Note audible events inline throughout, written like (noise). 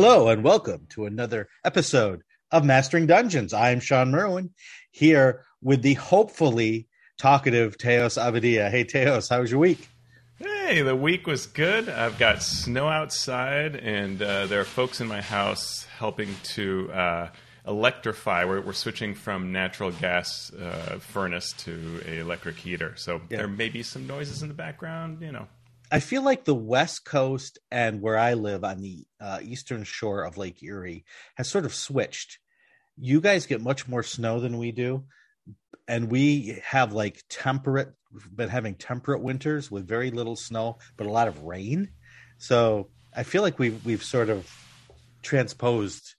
Hello and welcome to another episode of Mastering Dungeons. I'm Sean Merwin here with the hopefully talkative Teos Abadia. Hey Teos, how was your week? Hey, the week was good. I've got snow outside, and uh, there are folks in my house helping to uh, electrify. We're, we're, switching from natural gas uh, furnace to a electric heater, so yeah. there may be some noises in the background. You know, I feel like the West Coast and where I live on the uh, eastern shore of Lake Erie has sort of switched. You guys get much more snow than we do, and we have like temperate. We've been having temperate winters with very little snow, but a lot of rain. So I feel like we've we've sort of transposed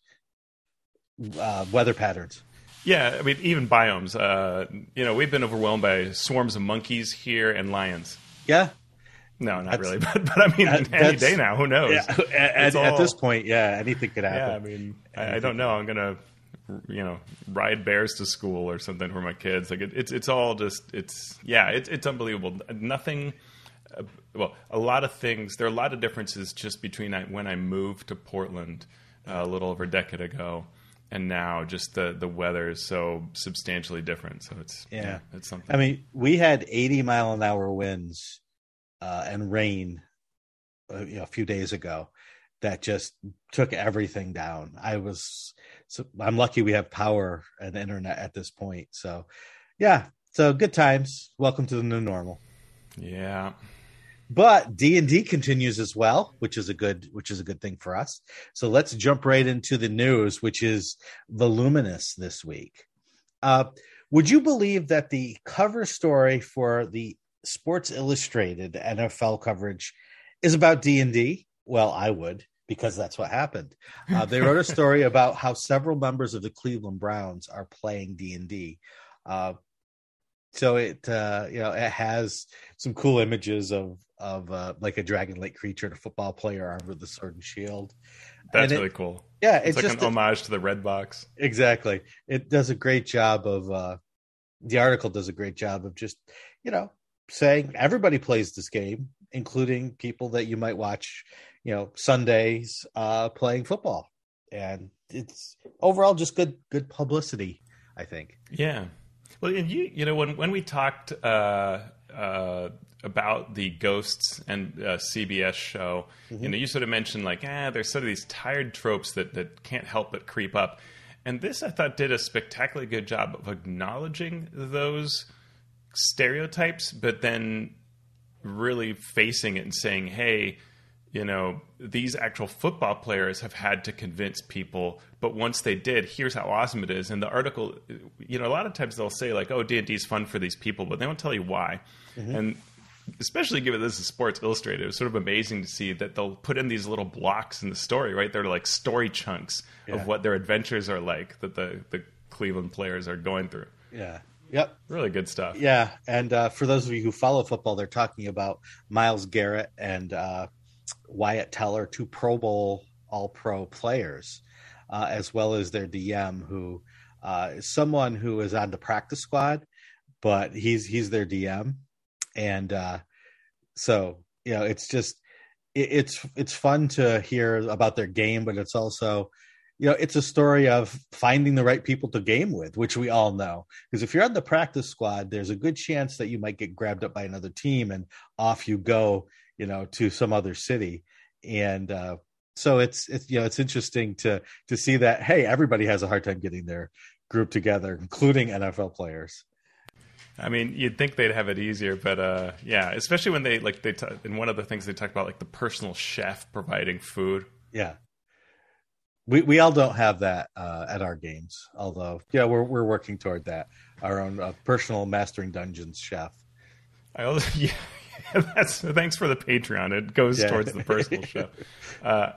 uh, weather patterns. Yeah, I mean, even biomes. Uh, you know, we've been overwhelmed by swarms of monkeys here and lions. Yeah, no, not that's, really. (laughs) But but I mean, any day now, who knows? Yeah, (laughs) at, all, at, this point, yeah, anything could happen. Yeah, I mean, I, I, don't know. I'm gonna, you know, ride bears to school or something for my kids. Like it, it's it's all just it's yeah, it's it's unbelievable. Nothing. Uh, well, a lot of things. There are a lot of differences just between when I moved to Portland uh, a little over a decade ago and now just the the weather is so substantially different so it's yeah, yeah it's something i mean we had 80 mile an hour winds uh, and rain uh, you know, a few days ago that just took everything down. I was so I'm lucky we have power and internet at this point. So yeah, so good times. Welcome to the new normal. Yeah. But D and D continues as well, which is a good which is a good thing for us. So let's jump right into the news, which is voluminous this week. Uh, would you believe that the cover story for the Sports Illustrated NFL coverage is about D and D. Well, I would because that's what happened. Uh, they wrote a (laughs) story about how several members of the Cleveland Browns are playing D and D. Uh, so it uh, you know it has some cool images of of uh, like a dragon like creature and a football player armed with a sword and shield. That's and really cool. Yeah, it's, it's like just an homage to the Red Box. Exactly. It does a great job of uh, the article does a great job of just you know saying everybody plays this game, including people that you might watch, you know, Sundays uh, playing football, and it's overall just good good publicity. I think. Yeah. Well, and you you know when when we talked uh, uh, about the Ghosts and uh, CBS show, mm-hmm. you know, you sort of mentioned like, ah, there's sort of these tired tropes that that can't help but creep up, and this I thought did a spectacularly good job of acknowledging those stereotypes, but then really facing it and saying, hey, you know, these actual football players have had to convince people, but once they did, here's how awesome it is. And the article, you know, a lot of times they'll say like, "Oh, D and D is fun for these people," but they don't tell you why. Mm-hmm. And especially given this is Sports Illustrated, it was sort of amazing to see that they'll put in these little blocks in the story, right? They're like story chunks yeah. of what their adventures are like that the the Cleveland players are going through. Yeah, Yep. Really good stuff. Yeah. And uh, for those of you who follow football, they're talking about Myles Garrett and uh, Wyatt Teller, two Pro Bowl All Pro players, uh, as well as their DM, who uh, is someone who is on the practice squad, but he's he's their DM, and uh, so you know it's just it, it's it's fun to hear about their game, but it's also you know, it's a story of finding the right people to game with, which we all know. Because if you're on the practice squad, there's a good chance that you might get grabbed up by another team and off you go, you know, to some other city. And uh, so it's it's you know it's interesting to to see that hey, everybody has a hard time getting their group together, including NFL players. I mean, you'd think they'd have it easier, but uh, yeah, especially when they like they t- in one of the things they talk about like the personal chef providing food. Yeah, we we all don't have that uh, at our games. Although, yeah, we're we're working toward that. Our own uh, personal mastering dungeons chef. I also, (laughs) yeah, that's thanks for the Patreon. It goes yeah. towards the personal (laughs) chef. Uh,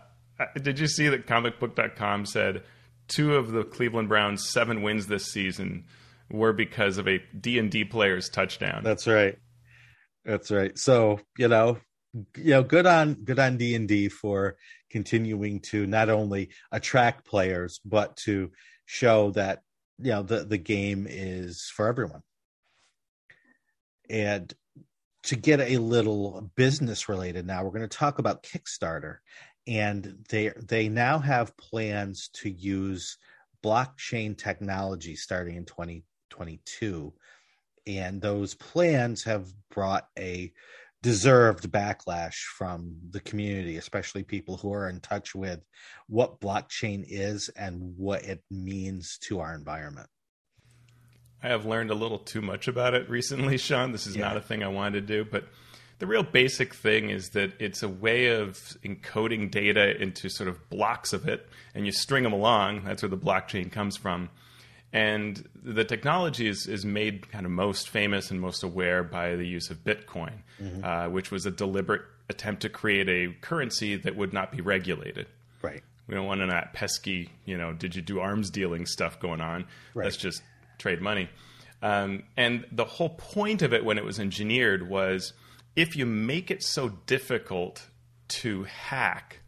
did you see that comicbook.com said two of the Cleveland Browns' seven wins this season were because of a D&D player's touchdown. That's right. That's right. So, you know, you know, good on good on D&D for continuing to not only attract players but to show that you know the the game is for everyone. And to get a little business related now we're going to talk about kickstarter. And they they now have plans to use blockchain technology starting in 2022 and those plans have brought a deserved backlash from the community especially people who are in touch with what blockchain is and what it means to our environment I have learned a little too much about it recently, (laughs) Sean. This is yeah. not a thing I wanted to do, but the real basic thing is that it's a way of encoding data into sort of blocks of it, and you string them along. That's where the blockchain comes from. And the technology is, is made kind of most famous and most aware by the use of Bitcoin, mm-hmm. uh, which was a deliberate attempt to create a currency that would not be regulated. Right. We don't want to that pesky, you know, did you do arms dealing stuff going on? Right. Let's just trade money. Um, and the whole point of it when it was engineered was if you make it so difficult to hack,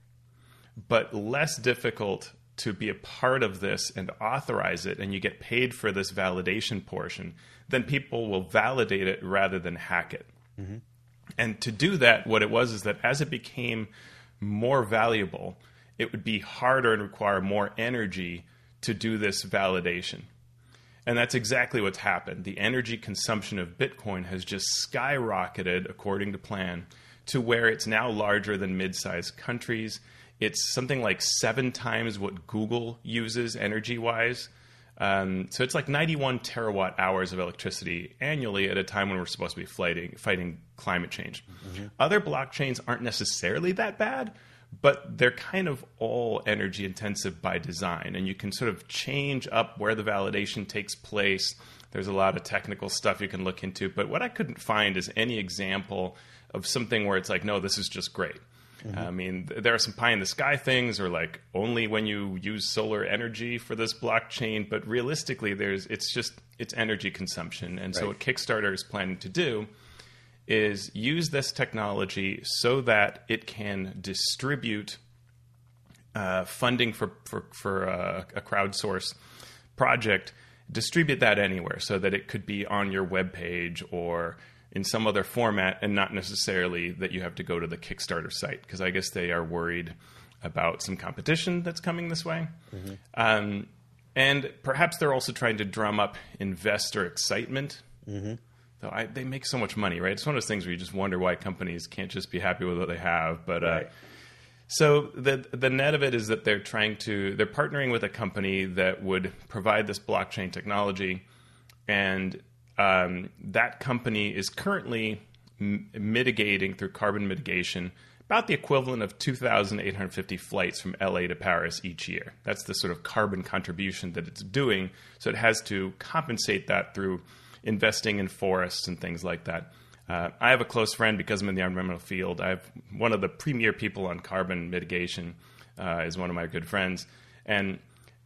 but less difficult to be a part of this and authorize it, and you get paid for this validation portion, then people will validate it rather than hack it. Mm-hmm. And to do that, what it was is that as it became more valuable, it would be harder and require more energy to do this validation. And that's exactly what's happened. The energy consumption of Bitcoin has just skyrocketed according to plan to where it's now larger than mid sized countries. It's something like seven times what Google uses energy wise. Um, so it's like 91 terawatt hours of electricity annually at a time when we're supposed to be fighting, fighting climate change. Mm-hmm. Other blockchains aren't necessarily that bad, but they're kind of all energy intensive by design and you can sort of change up where the validation takes place there's a lot of technical stuff you can look into but what i couldn't find is any example of something where it's like no this is just great mm-hmm. i mean there are some pie in the sky things or like only when you use solar energy for this blockchain but realistically there's it's just it's energy consumption and right. so what kickstarter is planning to do is use this technology so that it can distribute uh, funding for for, for uh, a crowdsource project, distribute that anywhere so that it could be on your web page or in some other format, and not necessarily that you have to go to the Kickstarter site because I guess they are worried about some competition that's coming this way. Mm-hmm. Um, and perhaps they're also trying to drum up investor excitement. Mm-hmm so I, they make so much money, right? It's one of those things where you just wonder why companies can't just be happy with what they have. But uh, right. uh, so the the net of it is that they're trying to they're partnering with a company that would provide this blockchain technology, and um, that company is currently m- mitigating through carbon mitigation about the equivalent of 2,850 flights from LA to Paris each year. That's the sort of carbon contribution that it's doing. So it has to compensate that through investing in forests and things like that. Uh, I have a close friend because I'm in the environmental field. I have one of the premier people on carbon mitigation uh, is one of my good friends, and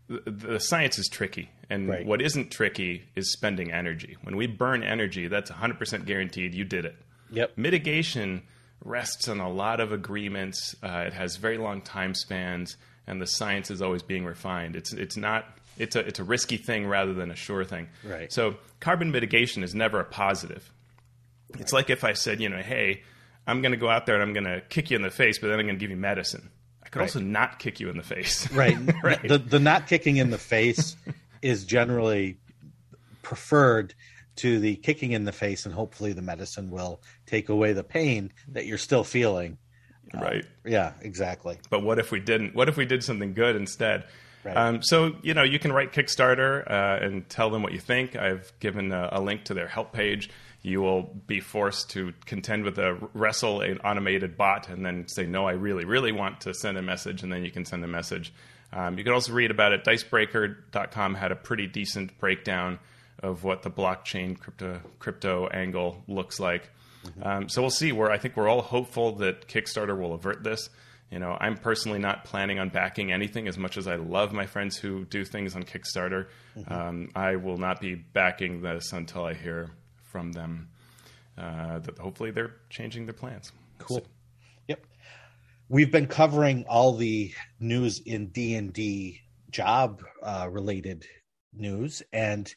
the, the science is tricky. And right. what isn't tricky is spending energy. When we burn energy, that's 100% guaranteed. You did it. Yep. Mitigation rests on a lot of agreements. Uh, it has very long time spans, and the science is always being refined. It's it's not it's a it's a risky thing rather than a sure thing. Right. So carbon mitigation is never a positive. Right. It's like if I said, you know, hey, I'm going to go out there and I'm going to kick you in the face, but then I'm going to give you medicine. I could right. also not kick you in the face. Right. (laughs) right. The the not kicking in the face is generally preferred to the kicking in the face, and hopefully the medicine will take away the pain that you're still feeling. Right. Uh, yeah. Exactly. But what if we didn't? What if we did something good instead? Right. Um, so you know you can write Kickstarter uh, and tell them what you think. I've given a, a, link to their help page. You will be forced to contend with a wrestle an automated bot, and then say no. I really, really want to send a message, and then you can send a message. Um, you can also read about it. Dicebreaker.com had a pretty decent breakdown of what the blockchain crypto crypto angle looks like. Mm-hmm. Um, so we'll see. Where I think we're all hopeful that Kickstarter will avert this. You know, I'm personally not planning on backing anything as much as I love my friends who do things on Kickstarter. Mm-hmm. Um, I will not be backing this until I hear from them uh, that hopefully they're changing their plans. Cool. So. We've been covering all the news in D and D job uh, related news, and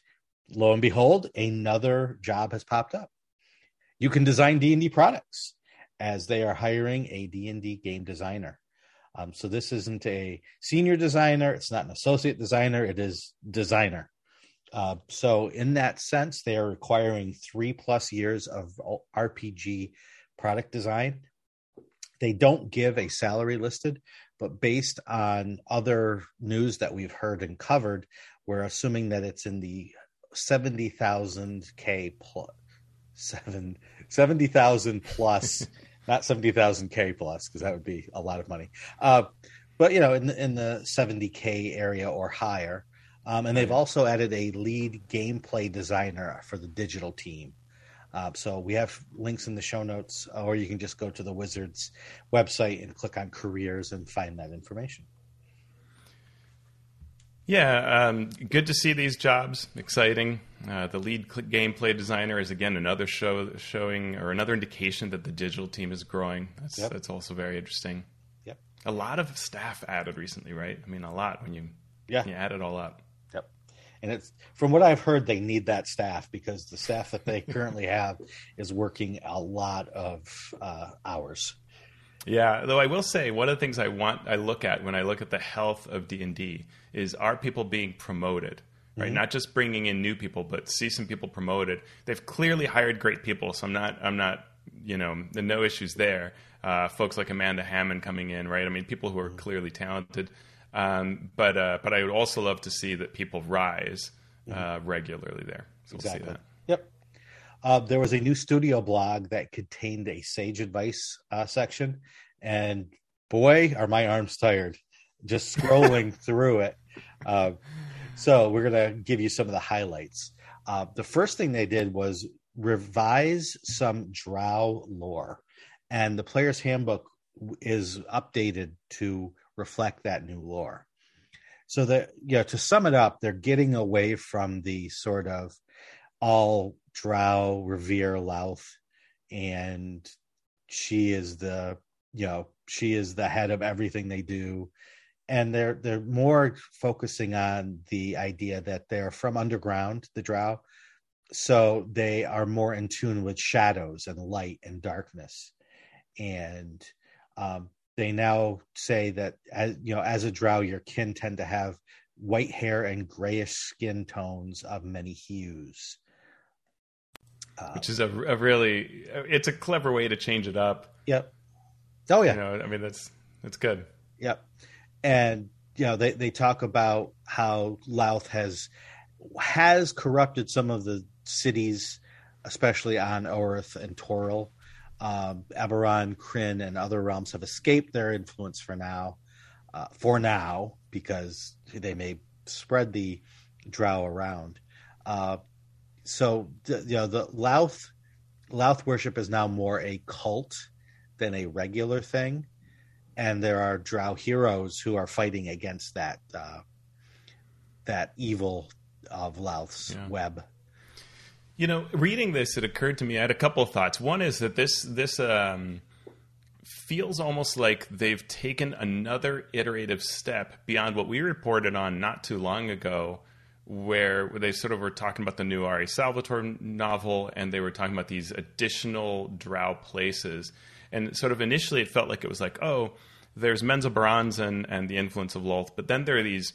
lo and behold, another job has popped up. You can design D and D products as they are hiring a D&D game designer. Um, so this isn't a senior designer. It's not an associate designer. It is designer. Uh, so in that sense, they are requiring three plus years of RPG product design. They don't give a salary listed, but based on other news that we've heard and covered, we're assuming that it's in the 70,000 (laughs) K plus seven, 70,000 plus, not 70,000 K plus, because that would be a lot of money. Uh, but you know, in the, in the 70K area or higher. Um, and they've also added a lead gameplay designer for the digital team. Uh, so we have links in the show notes, or you can just go to the Wizards website and click on careers and find that information. Yeah, um, good to see these jobs. Exciting. Uh, the lead gameplay designer is again another show showing or another indication that the digital team is growing. That's yep. that's also very interesting. Yep. A lot of staff added recently, right? I mean, a lot when you yeah you add it all up. And it's from what I've heard, they need that staff because the staff that they currently have is working a lot of uh, hours. Yeah, though I will say one of the things I want I look at when I look at the health of D and D is are people being promoted, right? Mm-hmm. Not just bringing in new people, but see some people promoted. They've clearly hired great people, so I'm not I'm not you know no issues there. Uh, folks like Amanda Hamon coming in, right? I mean, people who are mm-hmm. clearly talented. Um, but uh, but I would also love to see that people rise uh, mm-hmm. regularly there. So exactly. We'll see that. yep. Uh, there was a new studio blog that contained a sage advice uh, section, and boy, are my arms tired just scrolling (laughs) through it. Uh, so we're gonna give you some of the highlights. Uh, the first thing they did was revise some Drow lore, and the player's handbook is updated to reflect that new lore. So that you know, to sum it up, they're getting away from the sort of all drow revere Lolth, and she is the you know she is the head of everything they do. And they're they're more focusing on the idea that they're from underground the drow. So they are more in tune with shadows and light and darkness. And um, they now say that as you know as a drow your kin tend to have white hair and grayish skin tones of many hues uh, which is a, a, really it's a clever way to change it up. Yep. Oh yeah. You know, I mean that's that's good. Yep. And you know they they talk about how Lolth has has corrupted some of the cities, especially on Oerth and Toril. Um, Eberron, Krynn, and other realms have escaped their influence for now. Uh, for now, because they may spread the drow around. Uh, so the, you know the Lolth Lolth worship is now more a cult than a regular thing, and there are Drow heroes who are fighting against that uh, that evil of Lolth's yeah. web. You know, reading this, it occurred to me. I had a couple of thoughts. One is that this this um, feels almost like they've taken another iterative step beyond what we reported on not too long ago where they sort of were talking about the new R.A. Salvatore novel, and they were talking about these additional drow places. And sort of initially, it felt like it was like, oh, there's Menzoberranzan and the influence of Lolth, but then there are these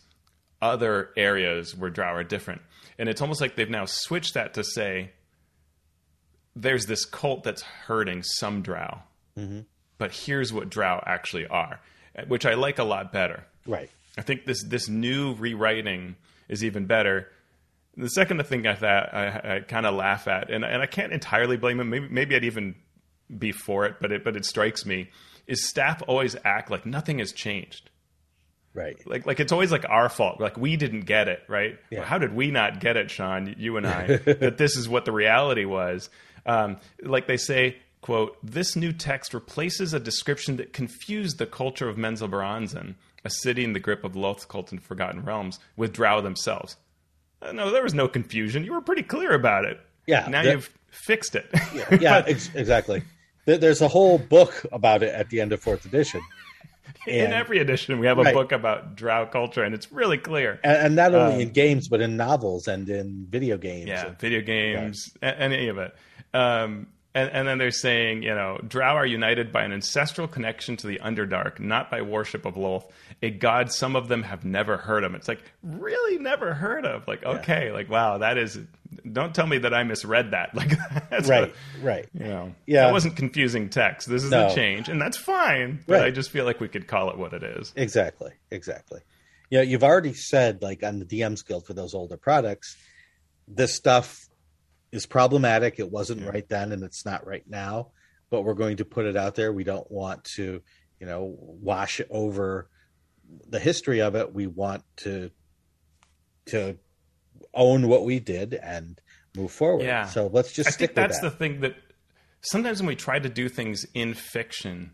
other areas where drow are different. And it's almost like they've now switched that to say, there's this cult that's hurting some drow, mm-hmm. but here's what drow actually are, which I like a lot better. Right. I think this this new rewriting is even better. The second thing I thought I, I kind of laugh at, and and I can't entirely blame him. Maybe maybe I'd even be for it, but it but it strikes me is staff always act like nothing has changed. Right. Like like it's always like our fault. Like we didn't get it, right? Yeah. How did we not get it, Sean, you and I, (laughs) that this is what the reality was? Um, like they say, quote, this new text replaces a description that confused the culture of Menzoberranzan a city in the grip of Lolth's cult and Forgotten Realms with Drow themselves. Uh, no, there was no confusion. You were pretty clear about it. Yeah. Now you've fixed it. yeah, yeah but, (laughs) ex- exactly. There's a whole book about it at the end of fourth edition. In every edition, we have a right. book about Drow culture, and it's really clear. And, and not only um, in games, but in novels and in video games. Yeah, and, video games, right. any of it. Um, and, and then they're saying, you know, Drow are united by an ancestral connection to the Underdark, not by worship of Lolth, a god some of them have never heard of. It's like, really never heard of? Like, okay, yeah. like, wow, that is, don't tell me that I misread that. (laughs) Like, that's right, what, right. You know, yeah. that wasn't confusing text. This is no. a change, and that's fine, but right. I just feel like we could call it what it is. Exactly, exactly. Yeah, you've already said, like, on the DM's Guild for those older products, this stuff is problematic. It wasn't yeah. right then, and it's not right now. But we're going to put it out there. We don't want to, you know, wash over the history of it. We want to to own what we did and move forward. Yeah. So let's just. I think that's that. the thing that sometimes when we try to do things in fiction,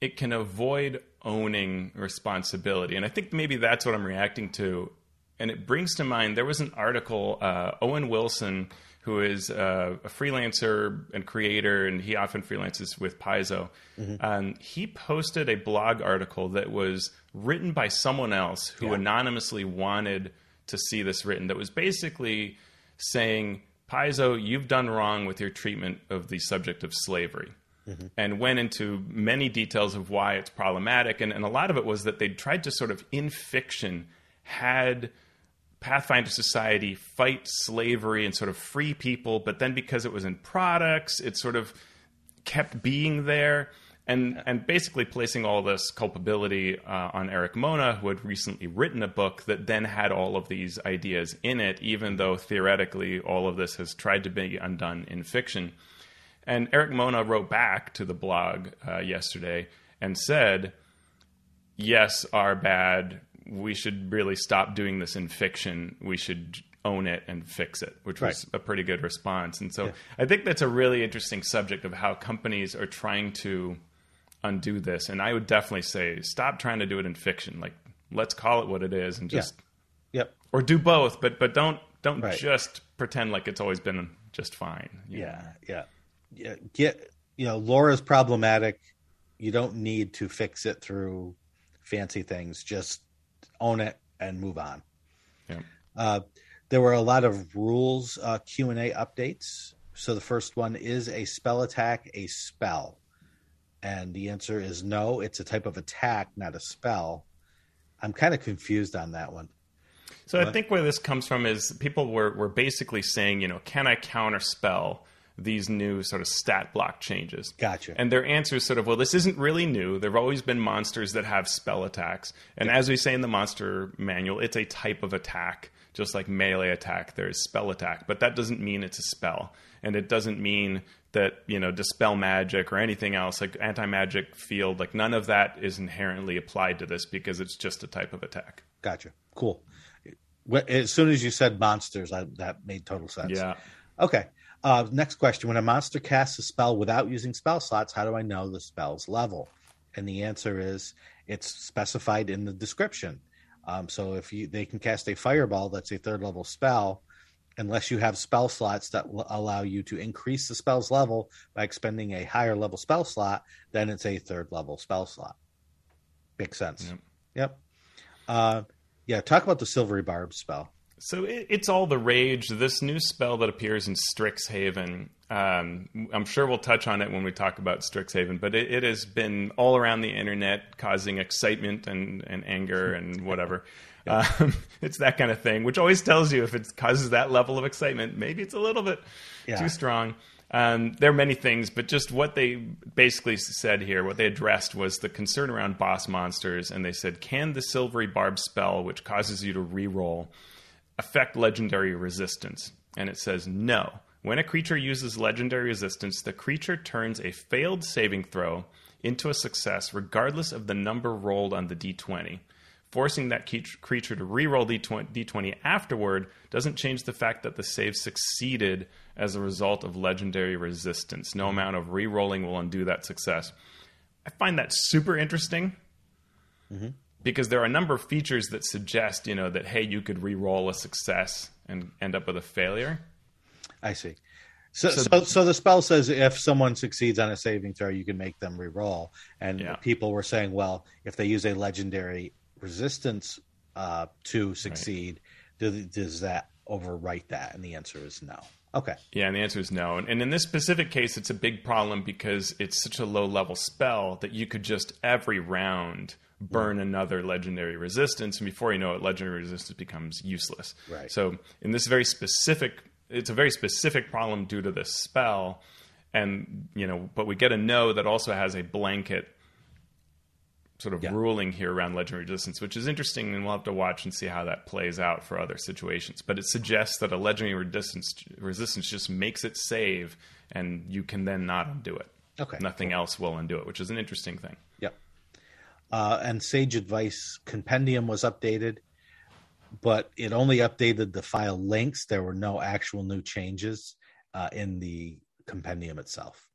it can avoid owning responsibility, and I think maybe that's what I'm reacting to. And it brings to mind there was an article uh, Owen Wilson who is uh, a freelancer and creator, and he often freelances with Paizo. Mm-hmm. Um, he posted a blog article that was written by someone else who yeah. anonymously wanted to see this written. That was basically saying, Paizo, you've done wrong with your treatment of the subject of slavery. Mm-hmm. And went into many details of why it's problematic. And, and a lot of it was that they tried to sort of, in fiction, had Pathfinder Society fight slavery and sort of free people, but then because it was in products, it sort of kept being there. And, and basically placing all this culpability uh, on Erik Mona, who had recently written a book that then had all of these ideas in it, even though theoretically all of this has tried to be undone in fiction. And Erik Mona wrote back to the blog uh, yesterday and said, Yes, our bad we should really stop doing this in fiction. We should own it and fix it, which was a pretty good response. And so yeah. I think that's a really interesting subject of how companies are trying to undo this. And I would definitely say stop trying to do it in fiction. Like let's call it what it is and just yeah. yep. Or do both, but but don't don't right. just pretend like it's always been just fine. Yeah, know? yeah. Yeah. Get you know, Laura's problematic. You don't need to fix it through fancy things. Just own it, and move on. Yeah. Uh, there were a lot of rules uh, Q and A updates. So the first one is a spell attack a spell, and the answer is no. It's a type of attack, not a spell. I'm kind of confused on that one. So what? I think where this comes from is people were were basically saying, you know, can I counter spell? These new sort of stat block changes. Gotcha. And their answer is sort of, well, this isn't really new. There have always been monsters that have spell attacks. And as we say in the monster manual, it's a type of attack. Just like melee attack, there's spell attack. But that doesn't mean it's a spell. And it doesn't mean that, you know, dispel magic or anything else, like anti magic field, like none of that is inherently applied to this because it's just a type of attack. Gotcha. Cool. As soon as you said monsters, I, that made total sense. Yeah. Okay. Uh, next question: When a monster casts a spell without using spell slots, how do I know the spell's level? And the answer is it's specified in the description. Um, so if you they can cast a fireball that's a third level spell, unless you have spell slots that will allow you to increase the spell's level by expending a higher level spell slot, then it's a third level spell slot. Makes sense. Yep. yep. Uh, yeah. Talk about the silvery barb spell. So it, it's all the rage. This new spell that appears in Strixhaven. Um, I'm sure we'll touch on it when we talk about Strixhaven, but it, it has been all around the internet, causing excitement and, and anger and (laughs) whatever. Yeah. Um, (laughs) it's that kind of thing, which always tells you if it causes that level of excitement, maybe it's a little bit yeah. too strong. Um, there are many things, but just what they basically said here, what they addressed was the concern around boss monsters, and they said, "Can the silvery barb spell, which causes you to re-roll, affect legendary resistance? And it says no. When a creature uses legendary resistance, the creature turns a failed saving throw into a success regardless of the number rolled on the d20. Forcing that creature to reroll the d20 afterward doesn't change the fact that the save succeeded as a result of legendary resistance. No amount of re-rolling will undo that success. I find that super interesting. Mm-hmm because there are a number of features that suggest, you know, that hey, you could re-roll a success and end up with a failure. I see. So, so, so, so, the spell says if someone succeeds on a saving throw, you can make them re-roll. And yeah. people were saying, well, if they use a legendary resistance uh, to succeed, right. does, does that overwrite that? And the answer is no. Okay. Yeah, and the answer is no. And, and in this specific case, it's a big problem because it's such a low level spell that you could just every round burn another legendary resistance, and before you know it, legendary resistance becomes useless. Right. So in this very specific, it's a very specific problem due to this spell, and you know, but we get a no that also has a blanket sort of Yeah. ruling here around legendary resistance, which is interesting, and we'll have to watch and see how that plays out for other situations. But it suggests that a legendary resistance resistance just makes it save, and you can then not undo it. Okay. Nothing else will undo it, which is an interesting thing. Uh, and Sage Advice Compendium was updated, but it only updated the file links. There were no actual new changes uh, in the compendium itself.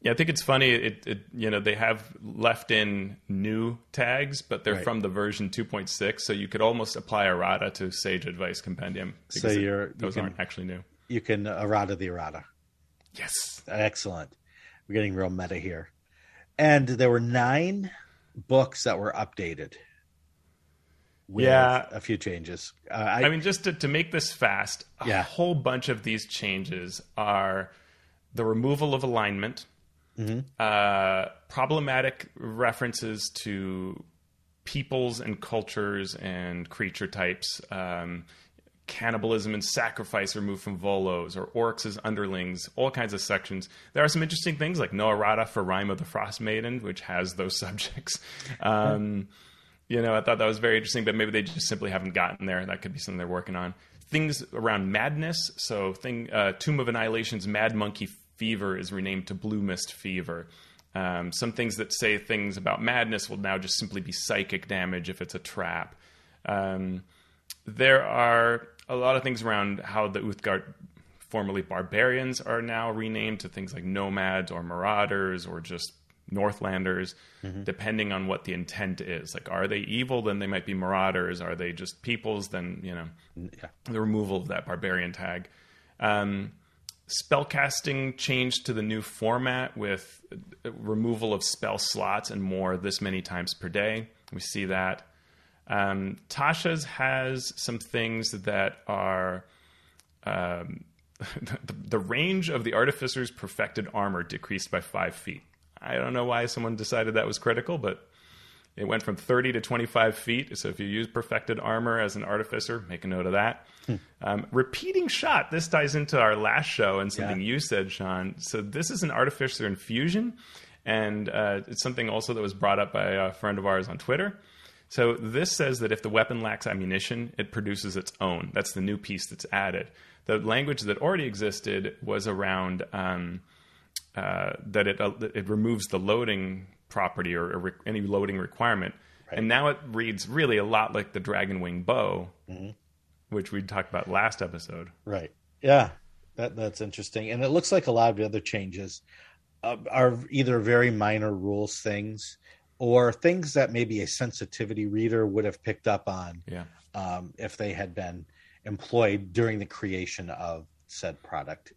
Yeah, I think it's funny. It, it you know they have left in new tags, but they're Right. from the version 2.6, so you could almost apply errata to Sage Advice Compendium. So you're- you those can- aren't actually new. You can errata the errata. Yes. Excellent. We're getting real meta here. And there were nine books that were updated. With Yeah. a few changes. Uh, I, I mean, just to, to make this fast, a Yeah. whole bunch of these changes are the removal of alignment, Mm-hmm. uh, problematic references to peoples and cultures and creature types, um, cannibalism and sacrifice removed from Volo's or orcs as underlings, all kinds of sections. There are some interesting things like no errata for Rime of the Frost Maiden, which has those (laughs) subjects. Um, you know, I thought that was very interesting, but maybe they just simply haven't gotten there. That could be something they're working on. Things around madness. So, thing uh, Tomb of Annihilation's Mad Monkey Fever is renamed to Blue Mist Fever. Um, some things that say things about madness will now just simply be psychic damage if it's a trap. Um, there are a lot of things around how the Uthgardt, formerly barbarians, are now renamed to things like nomads or marauders or just Northlanders, depending on what the intent is. Like, are they evil? Then they might be marauders. Are they just peoples? Then, you know, yeah. the removal of that barbarian tag. Um, spellcasting changed to the new format with uh, removal of spell slots and more this many times per day. We see that. Um, Tasha's has some things that are. Um, (laughs) the, the range of the artificer's perfected armor decreased by five feet. I don't know why someone decided that was critical, but it went from 30 to 25 feet. So if you use perfected armor as an artificer, make a note of that. Um, repeating shot. This ties into our last show and something Yeah. you said, Sean. So this is an artificer infusion, and uh, it's something also that was brought up by a friend of ours on Twitter. So this says that if the weapon lacks ammunition, it produces its own. That's the new piece that's added. The language that already existed was around um, uh, that it uh, it removes the loading property or, or re- any loading requirement, and now it reads really a lot like the Dragon Wing bow, which we talked about last episode. Right. Yeah. That that's interesting, and it looks like a lot of the other changes uh, are either very minor rules things or things that maybe a sensitivity reader would have picked up on Yeah. um, if they had been employed during the creation of said product.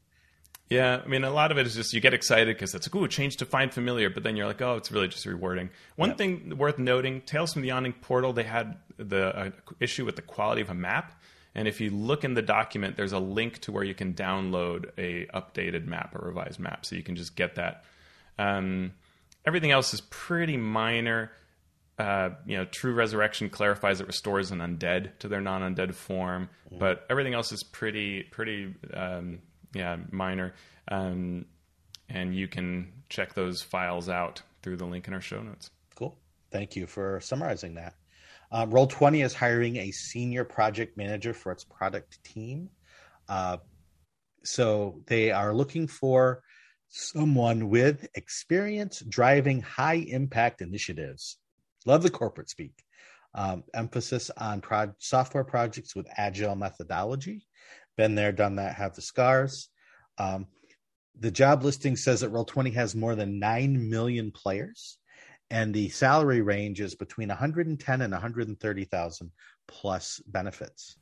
Yeah, I mean, a lot of it is just you get excited because it's like, ooh, change to find familiar, but then you're like, oh, it's really just rewarding. One thing worth noting Tales from the Yawning Portal, they had the uh, issue with the quality of a map. And if you look in the document, there's a link to where you can download a updated map, a revised map, so you can just get that. Um, everything else is pretty minor. Uh, you know, True Resurrection clarifies it restores an undead to their non-undead form, but everything else is pretty, pretty, um, yeah, minor. Um, and you can check those files out through the link in our show notes. Cool. Thank you for summarizing that. Uh, Roll Twenty is hiring a senior project manager for its product team. Uh, so they are looking for someone with experience driving high impact initiatives. Love the corporate speak. Um, emphasis on pro- software projects with agile methodology. Been there, done that, have the scars. Um, the job listing says that Roll20 has more than 9 million players and the salary range is between 110 and 130,000 plus benefits.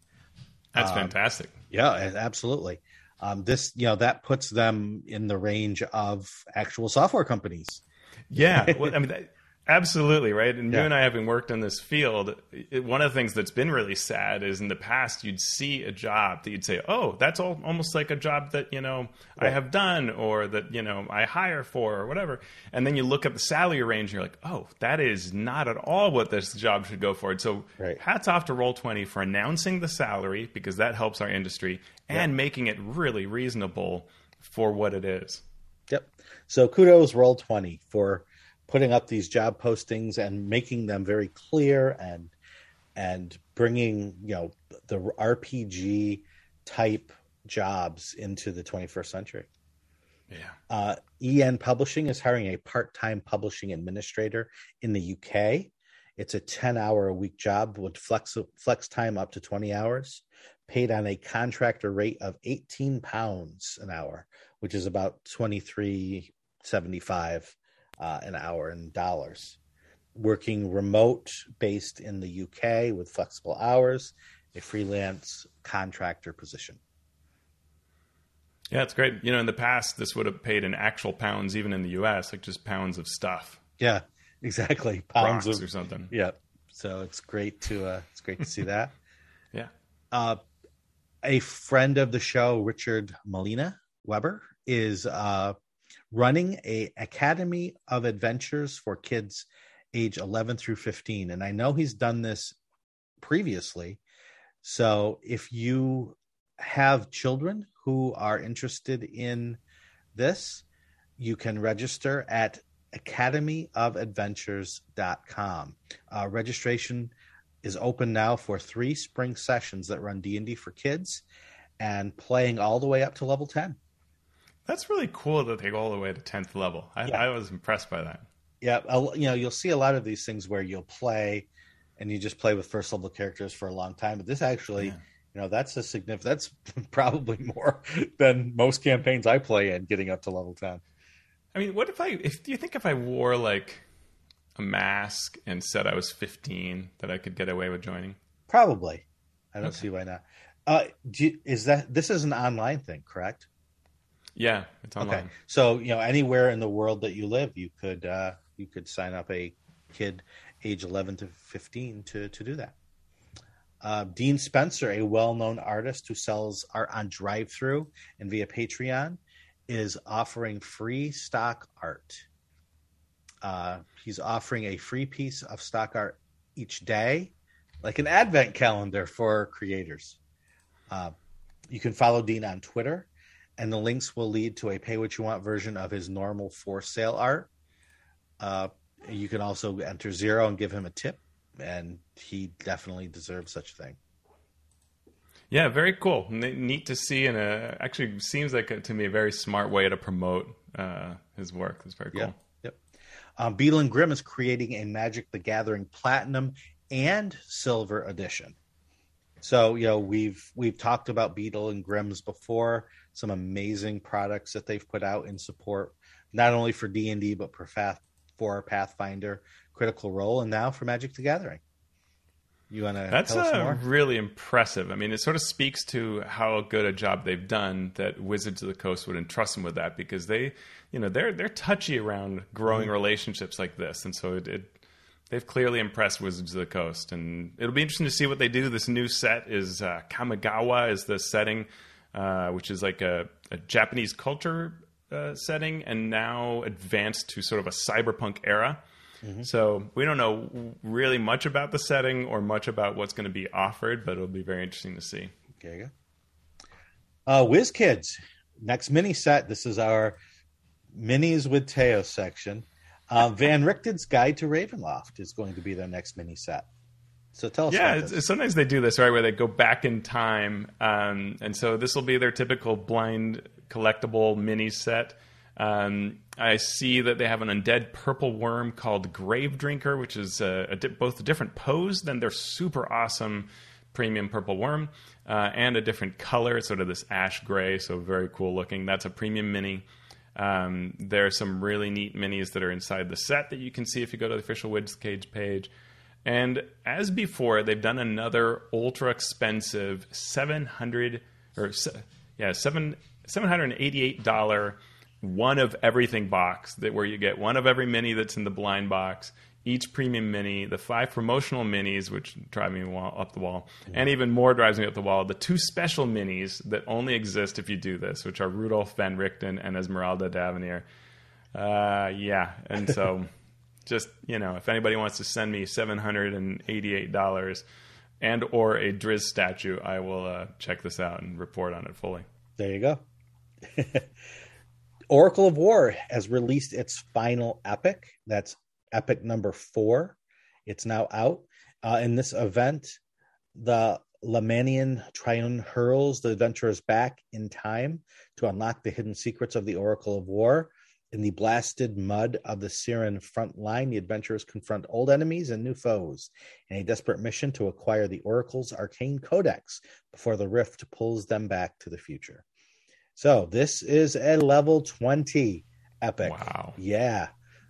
That's Um, fantastic. Yeah, absolutely. Um, this, you know, that puts them in the range of actual software companies. Yeah, (laughs) well, I mean, that, Absolutely right, and yeah. you and I, having worked in this field, it, one of the things that's been really sad is in the past you'd see a job that you'd say, "Oh, that's all, almost like a job that you know right. I have done, or that you know I hire for, or whatever." And then you look at the salary range, and you're like, "Oh, that is not at all what this job should go for." And so, right. hats off to Roll Twenty for announcing the salary because that helps our industry and yeah. making it really reasonable for what it is. Yep. So kudos Roll Twenty for putting up these job postings and making them very clear and and bringing you know the RPG type jobs into the 21st century. Yeah. Uh, EN Publishing is hiring a part-time publishing administrator in the UK. It's a 10-hour a week job with flex flex time up to 20 hours, paid on a contractor rate of 18 pounds an hour, which is about 23.75 uh, an hour in dollars. Working remote based in the UK with flexible hours, a freelance contractor position. Yeah, it's great. You know, in the past, this would have paid in actual pounds, even in the US, like just pounds of stuff. Yeah, (laughs) exactly. Pounds Rocks of, or something. Yeah. So it's great to uh, it's great to see that. (laughs) yeah. Uh, a friend of the show, Richard Molina Weber, is uh, running a academy of adventures for kids age 11 through 15 and i know he's done this previously. So if you have children who are interested in this you can register at academyofadventures.com uh, registration is open now for three spring sessions that run d&d for kids and playing all the way up to level 10 that's really cool that they go all the way to tenth level. I, yeah. I was impressed by that. Yeah, you know, you'll see a lot of these things where you'll play, and you just play with first level characters for a long time. But this actually, yeah. you know, that's a significant. That's (laughs) probably more than most campaigns I play in, getting up to level ten. I mean, what if I? If do you think if I wore like a mask and said I was fifteen, that I could get away with joining? Probably. I don't okay. see why not. Uh, you, is that this is an online thing, correct? Yeah, it's online. Okay. So you know, anywhere in the world that you live, you could uh, you could sign up a kid age 11 to 15 to to do that. Uh, Dean Spencer, a well-known artist who sells art on drive-through and via Patreon, is offering free stock art. Uh, he's offering a free piece of stock art each day, like an advent calendar for creators. Uh, you can follow Dean on Twitter and the links will lead to a pay what you want version of his normal for sale art. Uh, you can also enter zero and give him a tip, and he definitely deserves such a thing. Yeah, very cool. Neat to see, and uh, actually seems like a, to me a very smart way to promote uh, his work. It's very cool. Yeah. Yep. Um, Beadle and Grimm is creating a Magic the Gathering Platinum and Silver edition. So you know we've we've talked about Beadle and Grimm's before some amazing products that they've put out in support, not only for D and D but for, Path, for Pathfinder, Critical Role, and now for Magic the Gathering. You want to? That's uh, really impressive. I mean, it sort of speaks to how good a job they've done that Wizards of the Coast would entrust them with that because they, you know, they're they're touchy around growing mm-hmm. relationships like this, and so it, it they've clearly impressed Wizards of the Coast, and it'll be interesting to see what they do. This new set is uh, Kamigawa is the setting uh, which is like a, a Japanese culture uh, setting, and now advanced to sort of a cyberpunk era. Mm-hmm. So we don't know really much about the setting or much about what's going to be offered, but it'll be very interesting to see. Okay, you Uh, WizKids, next mini set. This is our minis with Teo section. Uh, Van Richten's Guide to Ravenloft is going to be their next mini set. So tell us. Yeah, sometimes they do this right, where they go back in time, um, and so this will be their typical blind collectible mini set. Um, I see that they have an undead purple worm called Grave Drinker, which is a, a di- both a different pose than their super awesome premium purple worm, uh, and a different color, sort of this ash gray, so very cool looking. That's a premium mini. Um, there are some really neat minis that are inside the set that you can see if you go to the official WizKids page. And as before, they've done another ultra expensive 700 or yeah, 7 $788 one of everything box that where you get one of every mini that's in the blind box. Each premium mini, the five promotional minis, which drive me up the wall, and even more drives me up the wall, the two special minis that only exist if you do this, which are Rudolph Van Richten and Esmeralda d'Avenir. Uh, yeah, and so (laughs) just you know, if anybody wants to send me seven hundred and eighty-eight dollars and or a Drizzt statue, I will uh, check this out and report on it fully. There you go. (laughs) Oracle of War has released its final epic. That's epic number four. It's now out. Uh, in this event, the Lemanian Triune hurls the adventurers back in time to unlock the hidden secrets of the Oracle of War. In the blasted mud of the Cyran front line, the adventurers confront old enemies and new foes in a desperate mission to acquire the Oracle's arcane codex before the rift pulls them back to the future. So this is a level 20 epic. Wow. Yeah.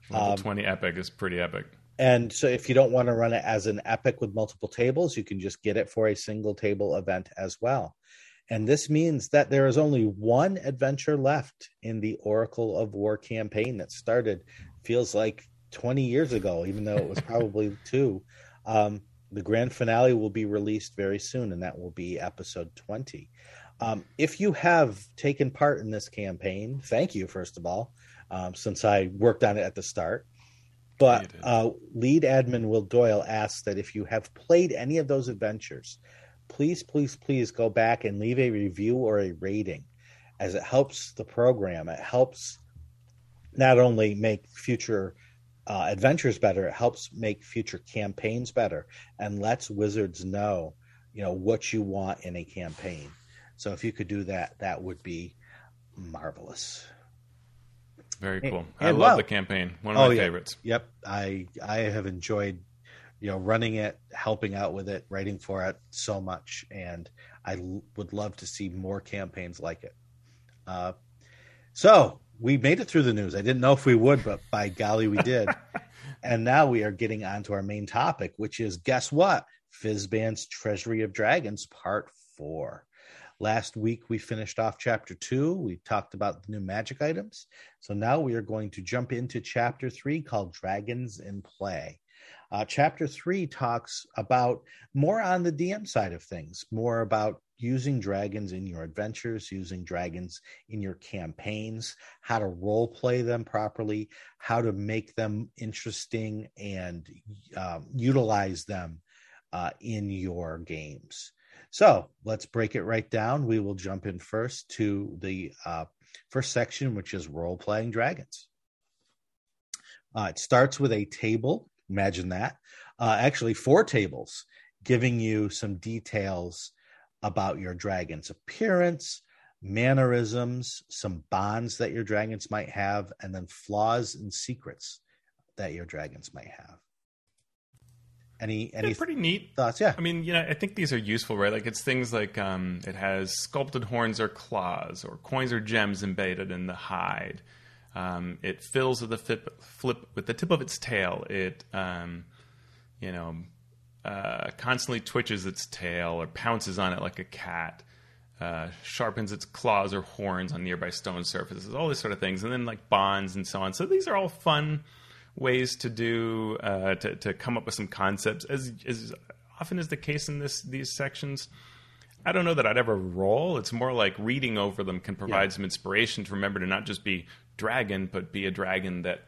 Level um, 20 epic is pretty epic. And so if you don't want to run it as an epic with multiple tables, you can just get it for a single table event as well. And this means that there is only one adventure left in the Oracle of War campaign that started, feels like 20 years ago, even though it was (laughs) probably two. Um, the grand finale will be released very soon, and that will be episode 20. Um, if you have taken part in this campaign, thank you, first of all, um, since I worked on it at the start. But uh, lead admin Will Doyle asks that if you have played any of those adventures, please, please, please go back and leave a review or a rating, as it helps the program. It helps not only make future uh, adventures better, it helps make future campaigns better, and lets wizards know, you know, what you want in a campaign. So if you could do that, that would be marvelous. Very cool. And, I love well, the campaign. One of oh, my yeah. favorites. Yep. I I have enjoyed you know running it, helping out with it, writing for it so much and I l- would love to see more campaigns like it. Uh, so, we made it through the news. I didn't know if we would, but by golly we did. (laughs) and now we are getting on to our main topic, which is guess what? Fizban's Treasury of Dragons Part 4. Last week we finished off chapter two. We talked about the new magic items. So now we are going to jump into chapter three called Dragons in Play. Uh, chapter three talks about more on the DM side of things, more about using dragons in your adventures, using dragons in your campaigns, how to role play them properly, how to make them interesting and um, utilize them uh, in your games. So let's break it right down. We will jump in first to the uh, first section, which is role playing dragons. Uh, it starts with a table. Imagine that. Uh, actually, four tables giving you some details about your dragon's appearance, mannerisms, some bonds that your dragons might have, and then flaws and secrets that your dragons might have. Any any pretty neat thoughts? Yeah, I mean, you know, I think these are useful, right? Like it's things like um, it has sculpted horns or claws, or coins or gems embedded in the hide. Um, it fills with the flip, flip, with the tip of its tail. It um, you know uh, constantly twitches its tail or pounces on it like a cat. Uh, sharpens its claws or horns on nearby stone surfaces, all these sort of things, and then like bonds and so on. So these are all fun ways to do uh, to to come up with some concepts as as often is the case in this these sections. I don't know that I'd ever roll. It's more like reading over them can provide yeah. some inspiration to remember to not just be dragon, but be a dragon that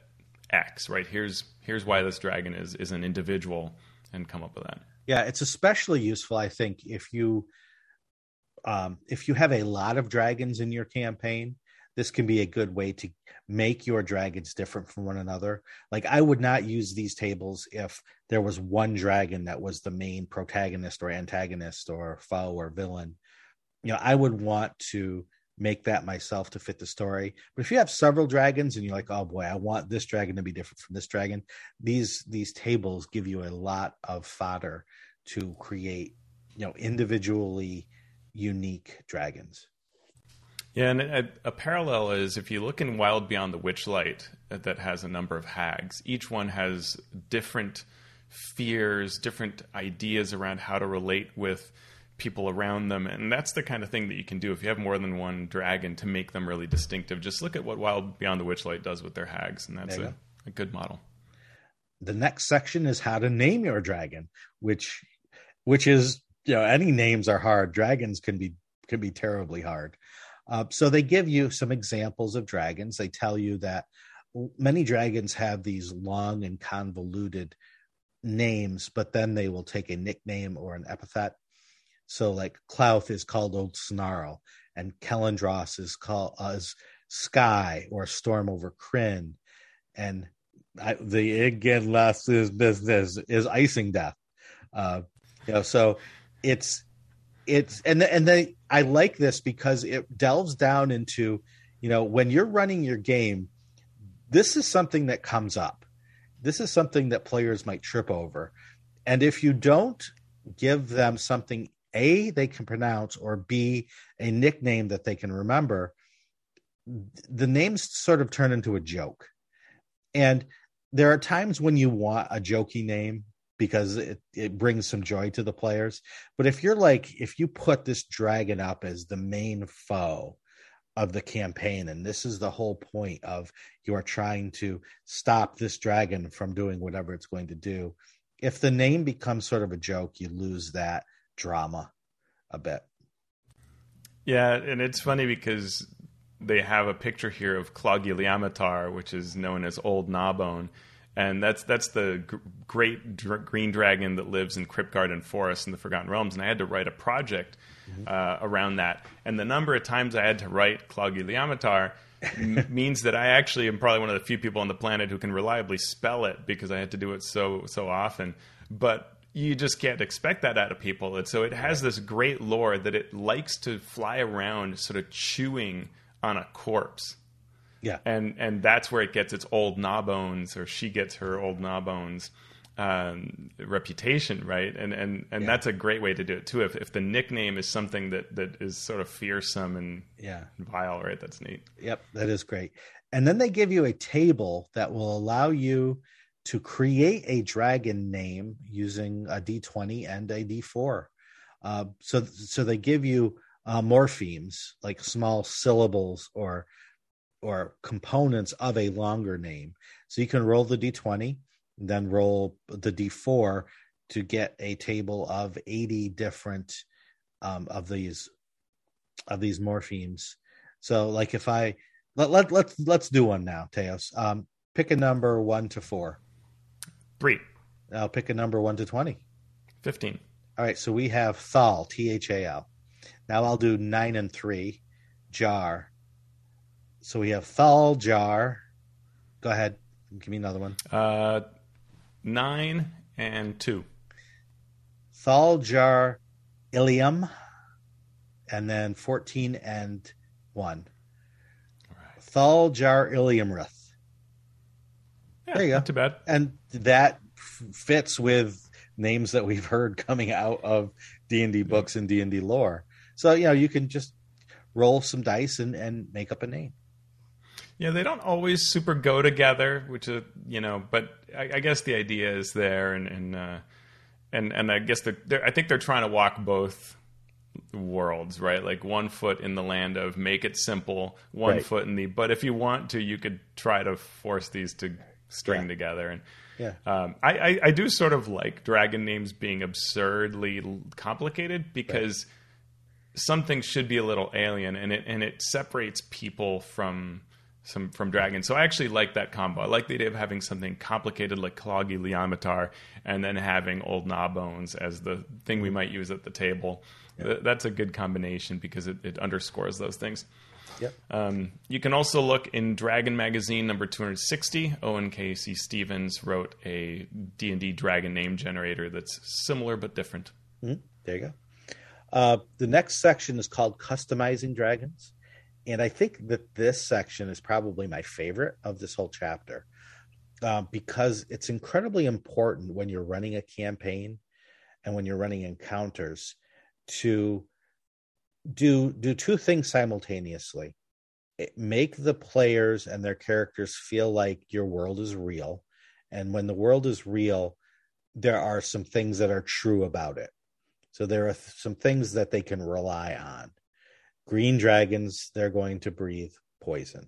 acts. Right here's here's why this dragon is is an individual, and come up with that. Yeah, it's especially useful, I think, if you um, if you have a lot of dragons in your campaign this can be a good way to make your dragons different from one another. Like I would not use these tables if there was one dragon that was the main protagonist or antagonist or foe or villain. You know, I would want to make that myself to fit the story. But if you have several dragons and you're like, oh boy, I want this dragon to be different from this dragon, these these tables give you a lot of fodder to create, you know, individually unique dragons. Yeah, and a, a, parallel is if you look in Wild Beyond the Witchlight, uh, that has a number of hags. Each one has different fears, different ideas around how to relate with people around them, and that's the kind of thing that you can do if you have more than one dragon to make them really distinctive. Just look at what Wild Beyond the Witchlight does with their hags, and that's a, a good model. the next section is how to name your dragon, which which is you know any names are hard. Dragons can be can be terribly hard. Uh, so they give you some examples of dragons. They tell you that many dragons have these long and convoluted names, but then they will take a nickname or an epithet. So, like Klauth is called Old Snarl, and Khellendros is called uh, is Skie or Storm over Krynn, and I, the again last is business is Icingdeath. Uh, you know, so it's it's and and they I like this because it delves down into you know when you're running your game, this is something that comes up. This is something that players might trip over, and if you don't give them something a they can pronounce or b a nickname that they can remember, the names sort of turn into a joke, and there are times when you want a jokey name because it, it brings some joy to the players. But if you're like, if you put this dragon up as the main foe of the campaign, and this is the whole point of you are trying to stop this dragon from doing whatever it's going to do. If the name becomes sort of a joke, you lose that drama a bit. Yeah, and it's funny because they have a picture here of Claugiyliamatar, which is known as Old Gnawbone, and that's that's the g- great dr- green dragon that lives in Kryptgarden Forest in the Forgotten Realms. And I had to write a project mm-hmm. uh, around that, and the number of times I had to write Claugiyliamatar m- (laughs) means that I actually am probably one of the few people on the planet who can reliably spell it because I had to do it so so often. But you just can't expect that out of people. And so it has this great lore that it likes to fly around, sort of chewing on a corpse. Yeah. And and that's where it gets its old gnawbones, or she gets her old gnawbones um, reputation, right? And and and yeah. that's a great way to do it too. If if the nickname is something that that is sort of fearsome and yeah vile, right? That's neat. Yep, that is great. And then they give you a table that will allow you to create a dragon name using a d20 and a d4. Uh, so so they give you uh, morphemes like small syllables or or components of a longer name. So you can roll the d20, then roll the d4 to get a table of 80 different um, of these of these morphemes. So like if I let, let let's let's do one now, Teos. Um, pick a number one to four. Three. I'll pick a number one to twenty. Fifteen. All right, so we have Thal, T H A L. Now I'll do nine and three, jar. So we have Thal, jar. Go ahead, give me another one. Uh, nine and two. Thal, jar, Ilium, and then fourteen and one. Right. Thal, jar, Iliumrith. Yeah, there you go. Not too bad. And that fits with names that we've heard coming out of D and D books and D and D lore. So you know you can just roll some dice and, and make up a name. Yeah, they don't always super go together, which is you know, but I, I guess the idea is there, and and uh, and and I guess they're, they're, I think they're trying to walk both worlds, right? Like one foot in the land of make it simple, one right. foot in the. But if you want to, you could try to force these to string yeah. together and. Yeah, um, I, I, I do sort of like dragon names being absurdly complicated because. Right something should be a little alien, and it and it separates people from some from dragons. So I actually like that combo. I like the idea of having something complicated like Claugiyliamatar, and then having Old Gnawbones as the thing we might use at the table. Yeah. That's a good combination because it, it underscores those things. Yep. Um, you can also look in Dragon Magazine number 260. Owen K.C. Stevens wrote a D&D dragon name generator that's similar but different. Mm-hmm. There you go. Uh, the next section is called Customizing Dragons. And I think that this section is probably my favorite of this whole chapter uh, because it's incredibly important when you're running a campaign and when you're running encounters to do do two things simultaneously. It, make the players and their characters feel like your world is real. And when the world is real there are some things that are true about it. So there are some things that they can rely on. Green dragons, they're going to breathe poison.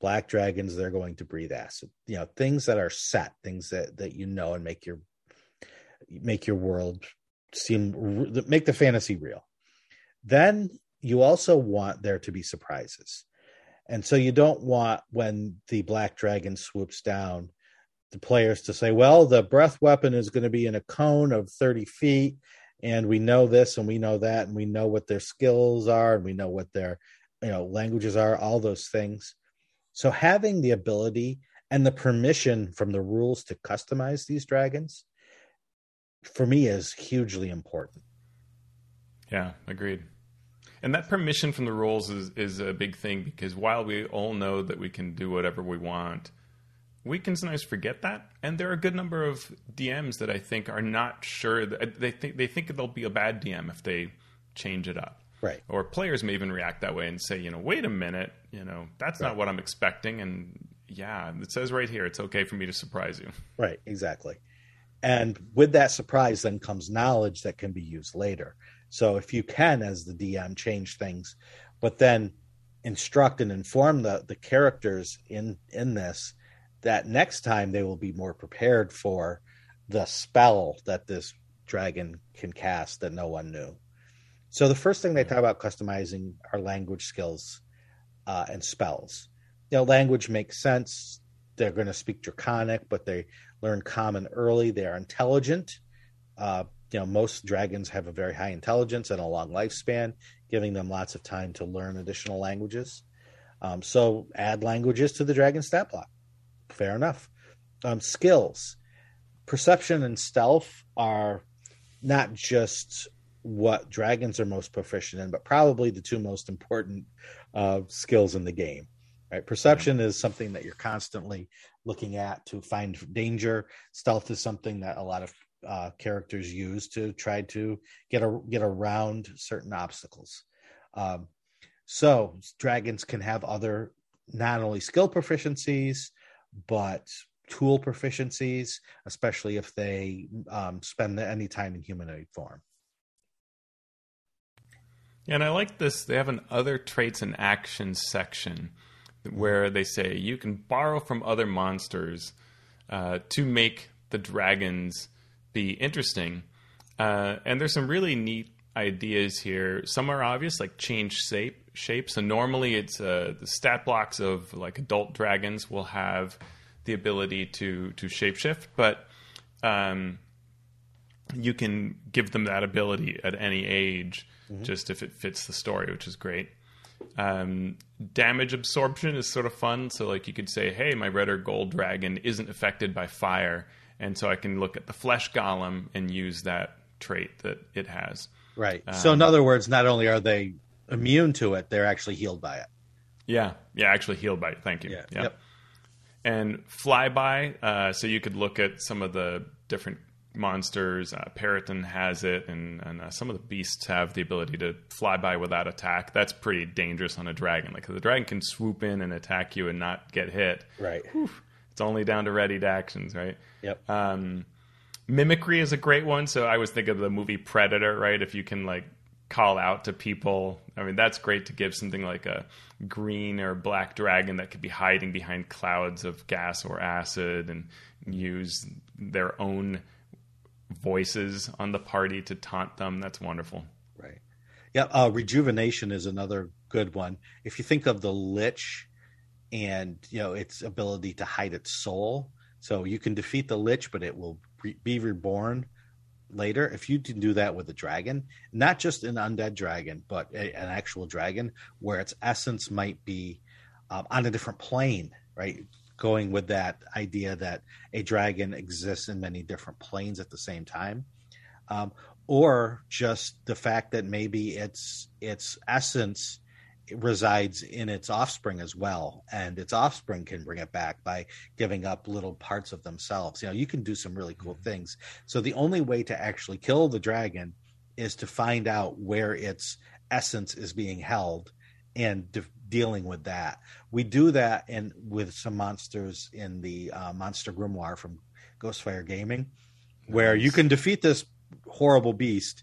black dragons they're going to breathe acid. You know things that are set things that that you know and make your make your world seem make the fantasy real. Then you also want there to be surprises. And so you don't want when the black dragon swoops down the players to say well the breath weapon is going to be in a cone of 30 feet and we know this and we know that and we know what their skills are and we know what their you know languages are all those things so having the ability and the permission from the rules to customize these dragons for me is hugely important. Yeah, agreed. And that permission from the rules is is a big thing because while we all know that we can do whatever we want, we can sometimes forget that. And there are a good number of DMs that I think are not sure that uh, they think they think they'll be a bad DM if they change it up. Right. Or players may even react that way and say, you know, wait a minute, you know, that's right. not what I'm expecting. And yeah, it says right here, it's okay for me to surprise you. (laughs) Right, exactly. And with that surprise, then comes knowledge that can be used later. So if you can, as the DM, change things, but then instruct and inform the, the characters in, in this that next time they will be more prepared for the spell that this dragon can cast that no one knew. So the first thing they talk about customizing are language skills uh, and spells. You know, language makes sense. They're going to speak Draconic, but they learn Common early. They are intelligent. Uh, you know, most dragons have a very high intelligence and a long lifespan, giving them lots of time to learn additional languages. Um, so add languages to the dragon stat block. Fair enough. Um, skills, perception and stealth are not just what dragons are most proficient in, but probably the two most important uh, skills in the game. Right, perception is something that you're constantly looking at to find danger. Stealth is something that a lot of uh, characters use to try to get a, get around certain obstacles. Um, so dragons can have other not only skill proficiencies but tool proficiencies, especially if they um, spend any time in humanoid form. Yeah, and I like this. They have an other traits and actions section where they say you can borrow from other monsters uh, to make the dragons be interesting. Uh, and there's some really neat ideas here. Some are obvious, like change shape. Shape. So normally, it's uh, the stat blocks of like adult dragons will have the ability to to shapeshift, but um, you can give them that ability at any age mm-hmm. just if it fits the story, which is great. Um, damage absorption is sort of fun. So, like, you could say, hey, my red or gold dragon isn't affected by fire. And so I can look at the flesh golem and use that trait that it has. Right. Um, so, in other words, not only are they immune to it, they're actually healed by it. Yeah. Yeah, actually healed by it. Thank you. Yeah. Yep. And flyby. Uh, so you could look at some of the different monsters. Uh, Peryton has it, and, and uh, some of the beasts have the ability to fly by without attack. That's pretty dangerous on a dragon. Like the dragon can swoop in and attack you and not get hit. Right. Whew. It's only down to readied actions, right? Yep. Um, mimicry is a great one. So I was thinking of the movie Predator, right? If you can like call out to people, I mean that's great to give something like a green or black dragon that could be hiding behind clouds of gas or acid and use their own voices on the party to taunt them. That's wonderful. Right. Yeah. Uh, rejuvenation is another good one. If you think of the lich and you know its ability to hide its soul, so you can defeat the lich, but it will be reborn later. If you can do that with a dragon, not just an undead dragon, but a, an actual dragon, where its essence might be um, on a different plane, right? going with that idea that a dragon exists in many different planes at the same time, um, or just the fact that maybe its its essence resides in its offspring as well, and its offspring can bring it back by giving up little parts of themselves. You know, you can do some really cool mm-hmm. things. So the only way to actually kill the dragon is to find out where its essence is being held and de- dealing with that. We do that in with some monsters in the uh, Monster Grimoire from Ghostfire Gaming, where you can defeat this horrible beast,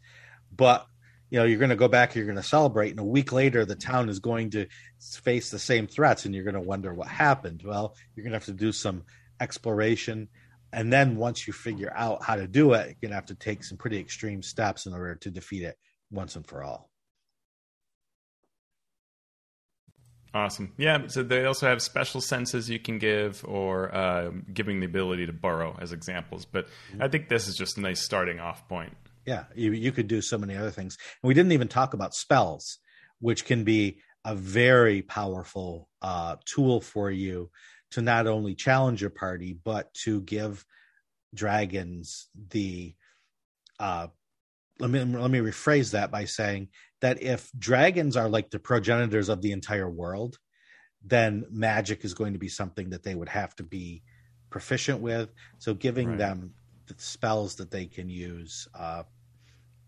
but you know you're going to go back you're going to celebrate and a week later the town is going to face the same threats and you're going to wonder what happened well you're going to have to do some exploration and then once you figure out how to do it you're going to have to take some pretty extreme steps in order to defeat it once and for all Awesome. Yeah. So they also have special senses you can give, or uh, giving the ability to burrow as examples. But I think this is just a nice starting off point. Yeah, you, you could do so many other things. And we didn't even talk about spells, which can be a very powerful uh, tool for you to not only challenge your party, but to give dragons the. Uh, let me let me rephrase that by saying that if dragons are like the progenitors of the entire world, then magic is going to be something that they would have to be proficient with. So giving right. them the spells that they can use, uh,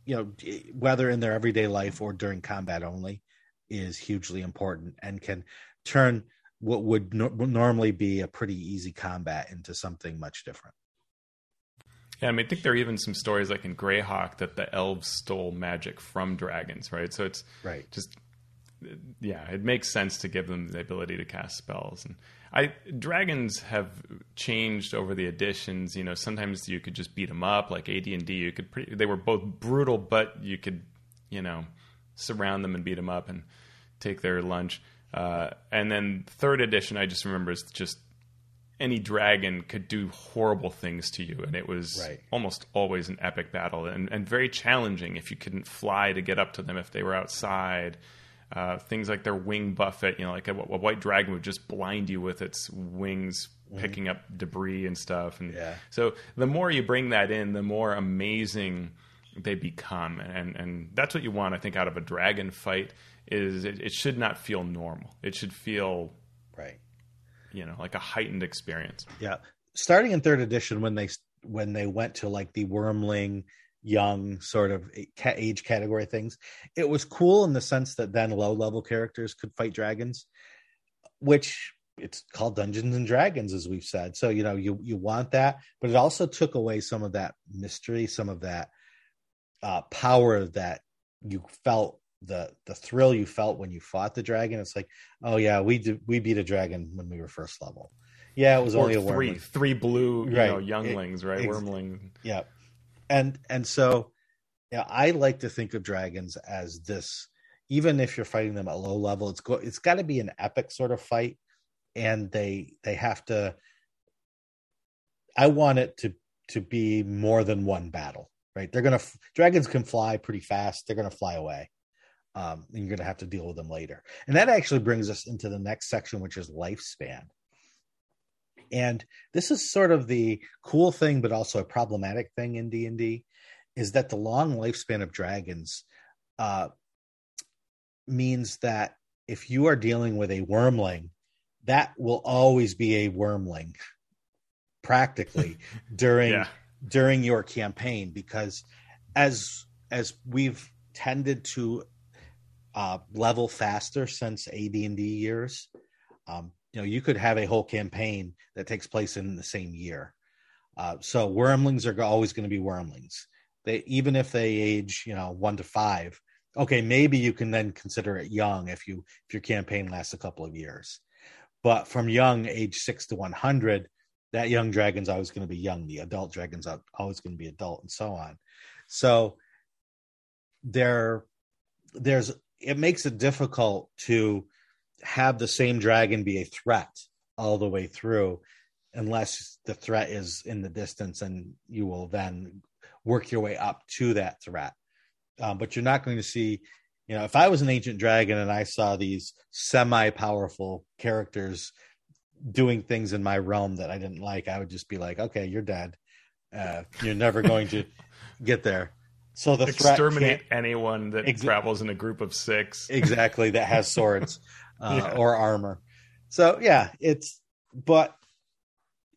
you know, whether in their everyday life or during combat only, is hugely important and can turn what would no- normally be a pretty easy combat into something much different. Yeah, I mean, I think there are even some stories like in Greyhawk that the elves stole magic from dragons, right? So it's right. Just yeah, it makes sense to give them the ability to cast spells. And I dragons have changed over the editions. You know, sometimes you could just beat them up, like AD and D. You could pretty, they were both brutal, but you could you know surround them and beat them up and take their lunch. Uh, and then third edition, I just remember is just any dragon could do horrible things to you, and it was right. almost always an epic battle and, and very challenging if you couldn't fly to get up to them if they were outside. Uh, things like their wing buffet, you know, like a, a, white dragon would just blind you with its wings mm-hmm. picking up debris and stuff. And yeah. so the more you bring that in, the more amazing they become, and and that's what you want, I think, out of a dragon fight. Is it, it should not feel normal. It should feel right you know like a heightened experience yeah starting in third edition when they when they went to like the wormling young sort of age category things it was cool in the sense that then low level characters could fight dragons which it's called dungeons and dragons as we've said so you know you you want that but it also took away some of that mystery some of that uh, power that you felt the the thrill you felt when you fought the dragon. It's like, oh yeah, we did, we beat a dragon when we were first level. Yeah, it was or only three wormling. three blue you right. know younglings, right? Ex- Wormling. Yeah, and and so yeah, I like to think of dragons as this. Even if you're fighting them at low level, it's go, it's got to be an epic sort of fight, and they they have to. I want it to to be more than one battle, right? They're gonna dragons can fly pretty fast. They're gonna fly away um, and you're to have to deal with them later. And that actually brings us into the next section, which is lifespan. And this is sort of the cool thing, but also a problematic thing in D and D, is that the long lifespan of dragons uh, means that if you are dealing with a wormling, that will always be a wormling, practically (laughs) during yeah. during your campaign, because as as we've tended to uh, level faster since AD&D years. Um, you know, you could have a whole campaign that takes place in the same year. Uh, so wormlings are always going to be wormlings. They even if they age, you know, one to five. Okay, maybe you can then consider it young if you if your campaign lasts a couple of years. But from young, age six to one hundred, that young dragon's always going to be young. The adult dragon's always going to be adult, and so on. So there, there's it makes it difficult to have the same dragon be a threat all the way through unless the threat is in the distance and you will then work your way up to that threat. Um, but you're not going to see you know if i was an ancient dragon and i saw these semi powerful characters doing things in my realm that i didn't like i would just be like okay you're dead. Uh, you're never going to (laughs) get there. So the exterminate anyone that ex- travels in a group of six. Exactly, that has swords (laughs) uh, yeah. or armor. So yeah, it's but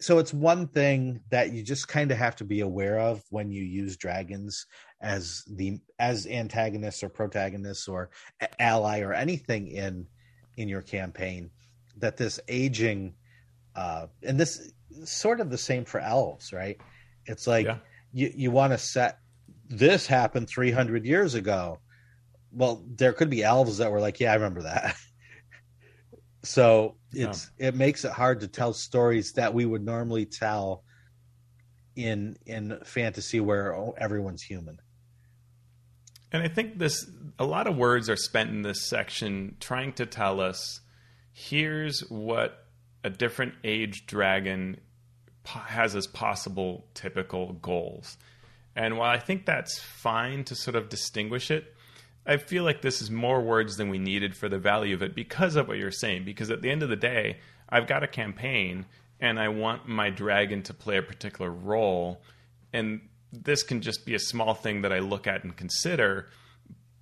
so it's one thing that you just kind of have to be aware of when you use dragons as the as antagonists or protagonists or ally or anything in in your campaign that this aging uh and this sort of the same for elves right it's like yeah. you you want to set this happened 300 years ago well, there could be elves that were like, yeah, I remember that. (laughs) so it's yeah. it makes it hard to tell stories that we would normally tell in in fantasy where everyone's human. And I think this a lot of words are spent in this section trying to tell us here's what a different age dragon has as possible typical goals. And while I think that's fine to sort of distinguish it, I feel like this is more words than we needed for the value of it because of what you're saying. Because at the end of the day, I've got a campaign and I want my dragon to play a particular role. And this can just be a small thing that I look at and consider,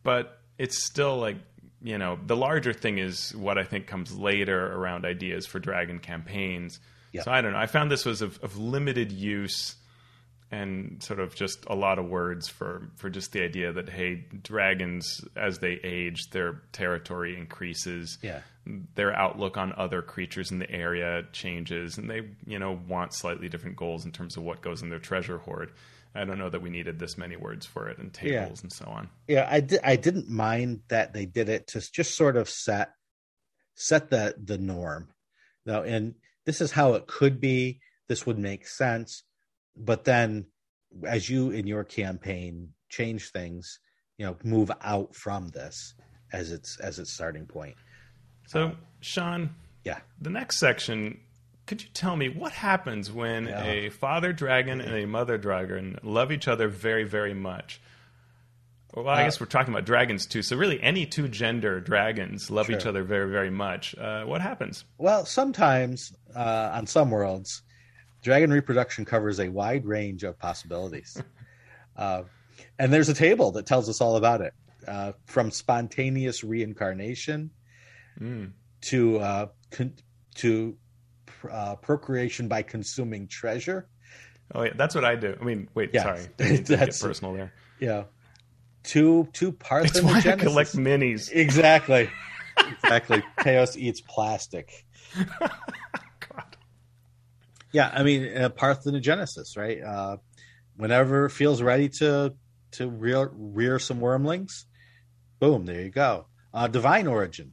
but it's still like, you know, the larger thing is what I think comes later around ideas for dragon campaigns. Yep. So I don't know. I found this was of, of limited use and sort of just a lot of words for for just the idea that hey dragons as they age their territory increases. Yeah. Their outlook on other creatures in the area changes and they you know want slightly different goals in terms of what goes in their treasure hoard. I don't know that we needed this many words for it and tables yeah. and so on. Yeah i di- i didn't mind that they did it to just sort of set set the the norm. Now and this is how it could be. This would make sense but then as you in your campaign change things you know move out from this as its as its starting point so um, sean yeah the next section could you tell me what happens when yeah. a father dragon and a mother dragon love each other very very much well, I uh, guess we're talking about dragons too. So really, any two gender dragons love sure. each other very, very much. Uh, what happens? Well, sometimes uh, on some worlds, Dragon reproduction covers a wide range of possibilities. (laughs) uh, and there's a table that tells us all about it uh, from spontaneous reincarnation mm. to uh, con- to uh, procreation by consuming treasure. Oh yeah, that's what I do. I mean, wait, yeah, sorry, (laughs) that's personal there. Yeah, Two, two parts. It's why I collect minis. Exactly, (laughs) exactly. Chaos eats plastic. Yeah, I mean uh, parthenogenesis, right? Uh, whenever it feels ready to to rear rear some wormlings, boom, there you go. Uh, divine origin.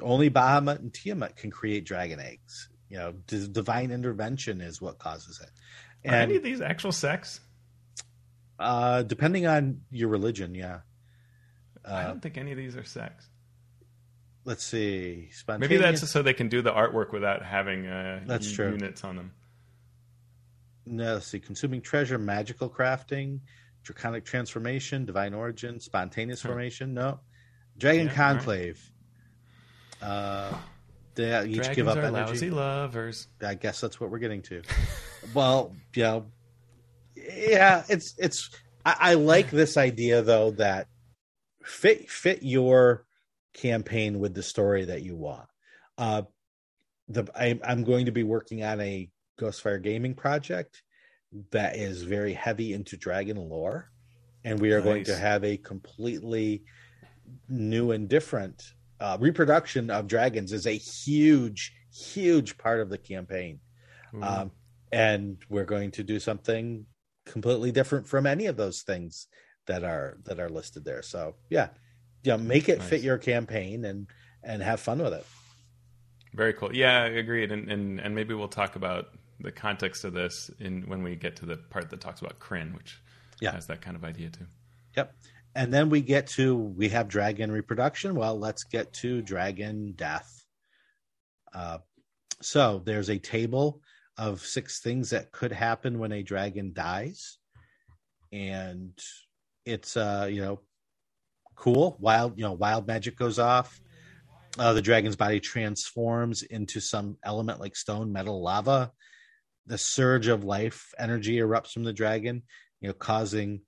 Only Bahamut and Tiamat can create dragon eggs. You know, d- divine intervention is what causes it. And, Are any of these actual sex? Uh, depending on your religion, yeah. Uh, I don't think any of these are sex let's see. Maybe that's so they can do the artwork without having uh, that's true. units on them. No, let's see. Consuming treasure, magical crafting, draconic transformation, divine origin, spontaneous huh. formation. No, dragon yeah, conclave. Right. Uh, they each Dragons give up energy. Lousy lovers. I guess that's what we're getting to. (laughs) well, yeah, yeah, it's it's. I, I like this idea though that fit fit your campaign with the story that you want. Uh, the I, I'm going to be working on a Ghostfire Gaming project that is very heavy into dragon lore, and we are nice. going to have a completely new and different uh, reproduction of dragons. is a huge, huge part of the campaign, um, and we're going to do something completely different from any of those things that are that are listed there. So yeah, you know, make it nice. fit your campaign and and have fun with it. Very cool. Yeah, I agreed. And and and maybe we'll talk about the context of this in when we get to the part that talks about Krynn, which yeah. has that kind of idea too. Yep. And then we get to we have dragon reproduction. Well, let's get to dragon death. Uh, so there's a table of six things that could happen when a dragon dies, and it's uh you know cool. Wild, you know, wild magic goes off. Uh, the dragon's body transforms into some element like stone, metal, lava. The surge of life energy erupts from the dragon, you know, causing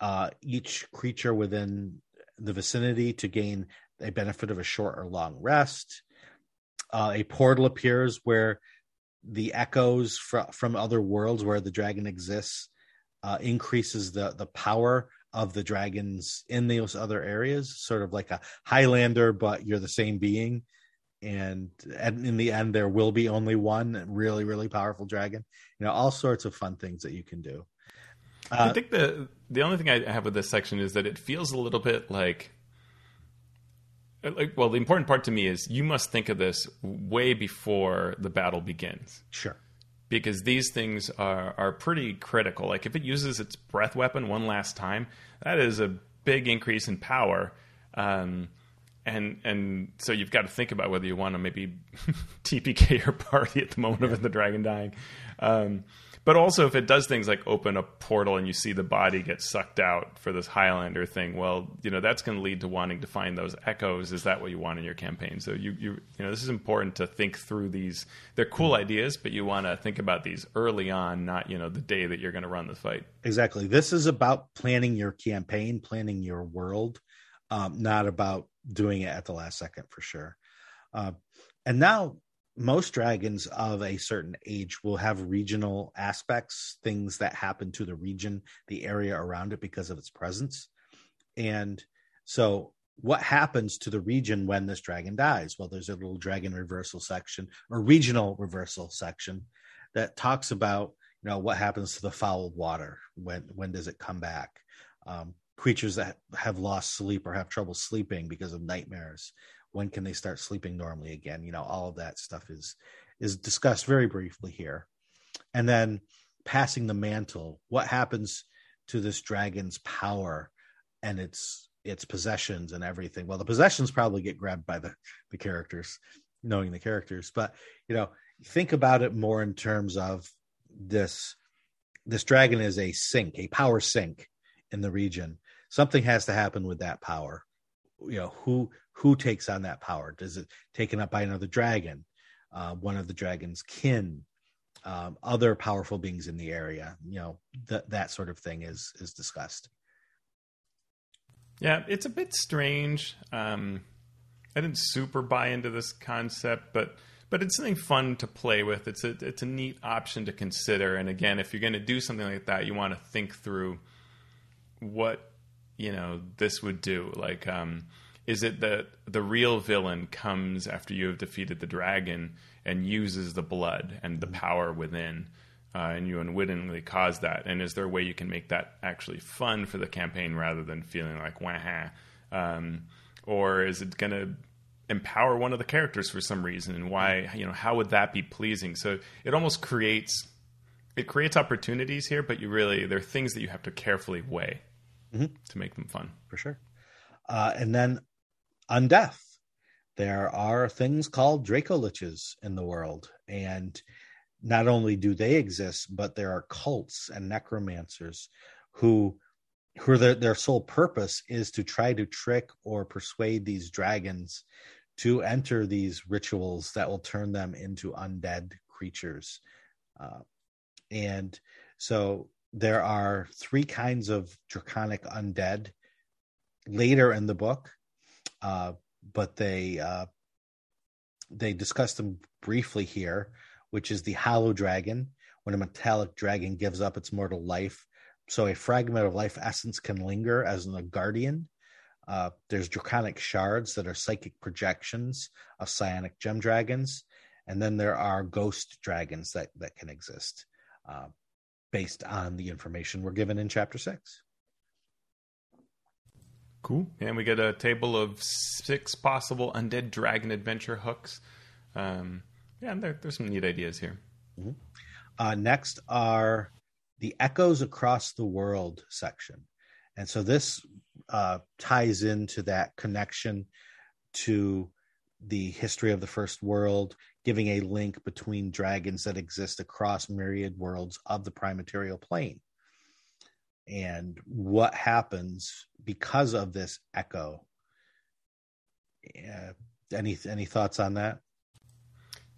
uh, each creature within the vicinity to gain a benefit of a short or long rest. Uh, a portal appears where the echoes fr- from other worlds where the dragon exists uh, increases the the power of the dragons in those other areas, sort of like a Highlander, but you're the same being. And, and in the end, there will be only one really, really powerful dragon. You know, all sorts of fun things that you can do. Uh, I think the the only thing I have with this section is that it feels a little bit like like well the important part to me is you must think of this way before the battle begins Sure. Because these things are are pretty critical. Like if it uses its breath weapon one last time that is a big increase in power. Um, and and so you've got to think about whether you want to maybe (laughs) TPK your (laughs) party at the moment of the dragon dying. Um, but also, if it does things like open a portal and you see the body get sucked out for this Highlander thing, well, you know that's going to lead to wanting to find those echoes. Is that what you want in your campaign? So you you you know this is important to think through these. They're cool ideas, but you want to think about these early on, not you know the day that you're going to run the fight. Exactly. This is about planning your campaign, planning your world, um, not about doing it at the last second for sure. Uh, and now most dragons of a certain age will have regional aspects, things that happen to the region, the area around it because of its presence. And so, what happens to the region when this dragon dies? Well, there's a little dragon reversal section or regional reversal section that talks about you know what happens to the fouled water when when does it come back um, creatures that have lost sleep or have trouble sleeping because of nightmares when can they start sleeping normally again? You know all of that stuff is is discussed very briefly here. And then passing the mantle what happens to this dragon's power and its its possessions and everything? Well the possessions probably get grabbed by the the characters knowing the characters. But you know think about it more in terms of this this dragon is a sink a power sink in the region. Something has to happen with that power you know who who takes on that power does it taken up by another dragon uh, one of the dragon's kin um, other powerful beings in the area you know that that sort of thing is is discussed Yeah, it's a bit strange. Um, I didn't super buy into this concept, but but it's something fun to play with. It's a it's a neat option to consider. And again, if you're going to do something like that, you want to think through what you know this would do. Like, um, is it that the real villain comes after you have defeated the dragon and uses the blood and the power within? uh, and you unwittingly cause that? And is there a way you can make that actually fun for the campaign rather than feeling like wah? Um, or is it going to empower one of the characters for some reason? And why? You know, how would that be pleasing? So it almost creates it creates opportunities here, but you really there are things that you have to carefully weigh Mhm. to make them fun. for sure uh, and then undeath there are things called dracoliches in the world and not only do they exist but there are cults and necromancers who who their, their sole purpose is to try to trick or persuade these dragons to enter these rituals that will turn them into undead creatures uh, and so there are three kinds of draconic undead later in the book uh, but they uh, they discuss them briefly here which is the hollow dragon. When a metallic dragon gives up its mortal life so a fragment of life essence can linger as a guardian. Uh, there's draconic shards that are psychic projections of psionic gem dragons and then there are ghost dragons that that can exist. Uh, based on the information we're given in chapter six Cool. And we get a table of six possible undead dragon adventure hooks. Um, yeah, there, there's some neat ideas here. Uh, next are the Echoes Across the World section. And so this uh, ties into that connection to the history of the first world, giving a link between dragons that exist across myriad worlds of the prime material plane. And what happens because of this echo. Uh, any any thoughts on that?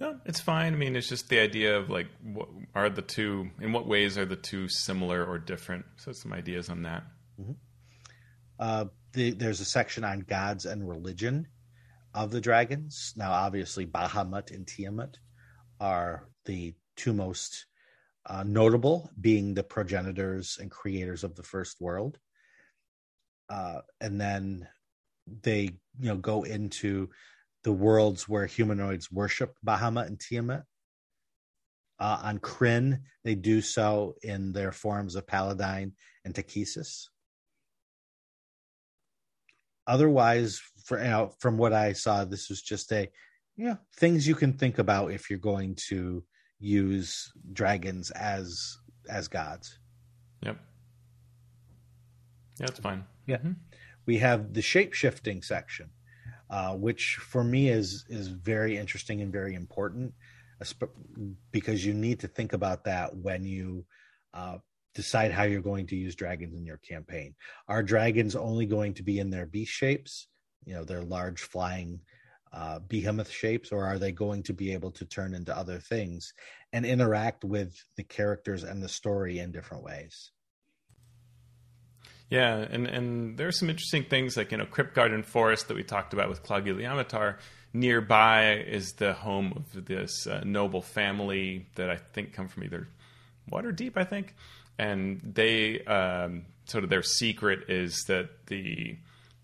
No, it's fine. I mean, it's just the idea of like, what are the two? In what ways are the two similar or different? So some ideas on that. Uh, the, there's a section on gods and religion of the dragons. Now, obviously, Bahamut and Tiamat are the two most uh, notable, being the progenitors and creators of the first world. Uh, and then they, you know, go into the worlds where humanoids worship Bahamut and Tiamat. Uh, on Krynn, they do so in their forms of Paladine and Takhisis. Otherwise, for, you know, from what I saw, this was just a you know things you can think about if you're going to use dragons as as gods. Yep. Yeah, that's fine. Yeah. Mm-hmm. We have the shape shifting section, uh, which for me is is very interesting and very important, because you need to think about that when you uh, decide how you're going to use dragons in your campaign. Are dragons only going to be in their beast shapes? You know, their large flying uh, behemoth shapes, or are they going to be able to turn into other things and interact with the characters and the story in different ways? Yeah, and and there are some interesting things like you know Kryptgarden Forest that we talked about with Claugiyliamatar. Nearby is the home of this uh, noble family that I think come from either Waterdeep, I think, and they um, sort of their secret is that the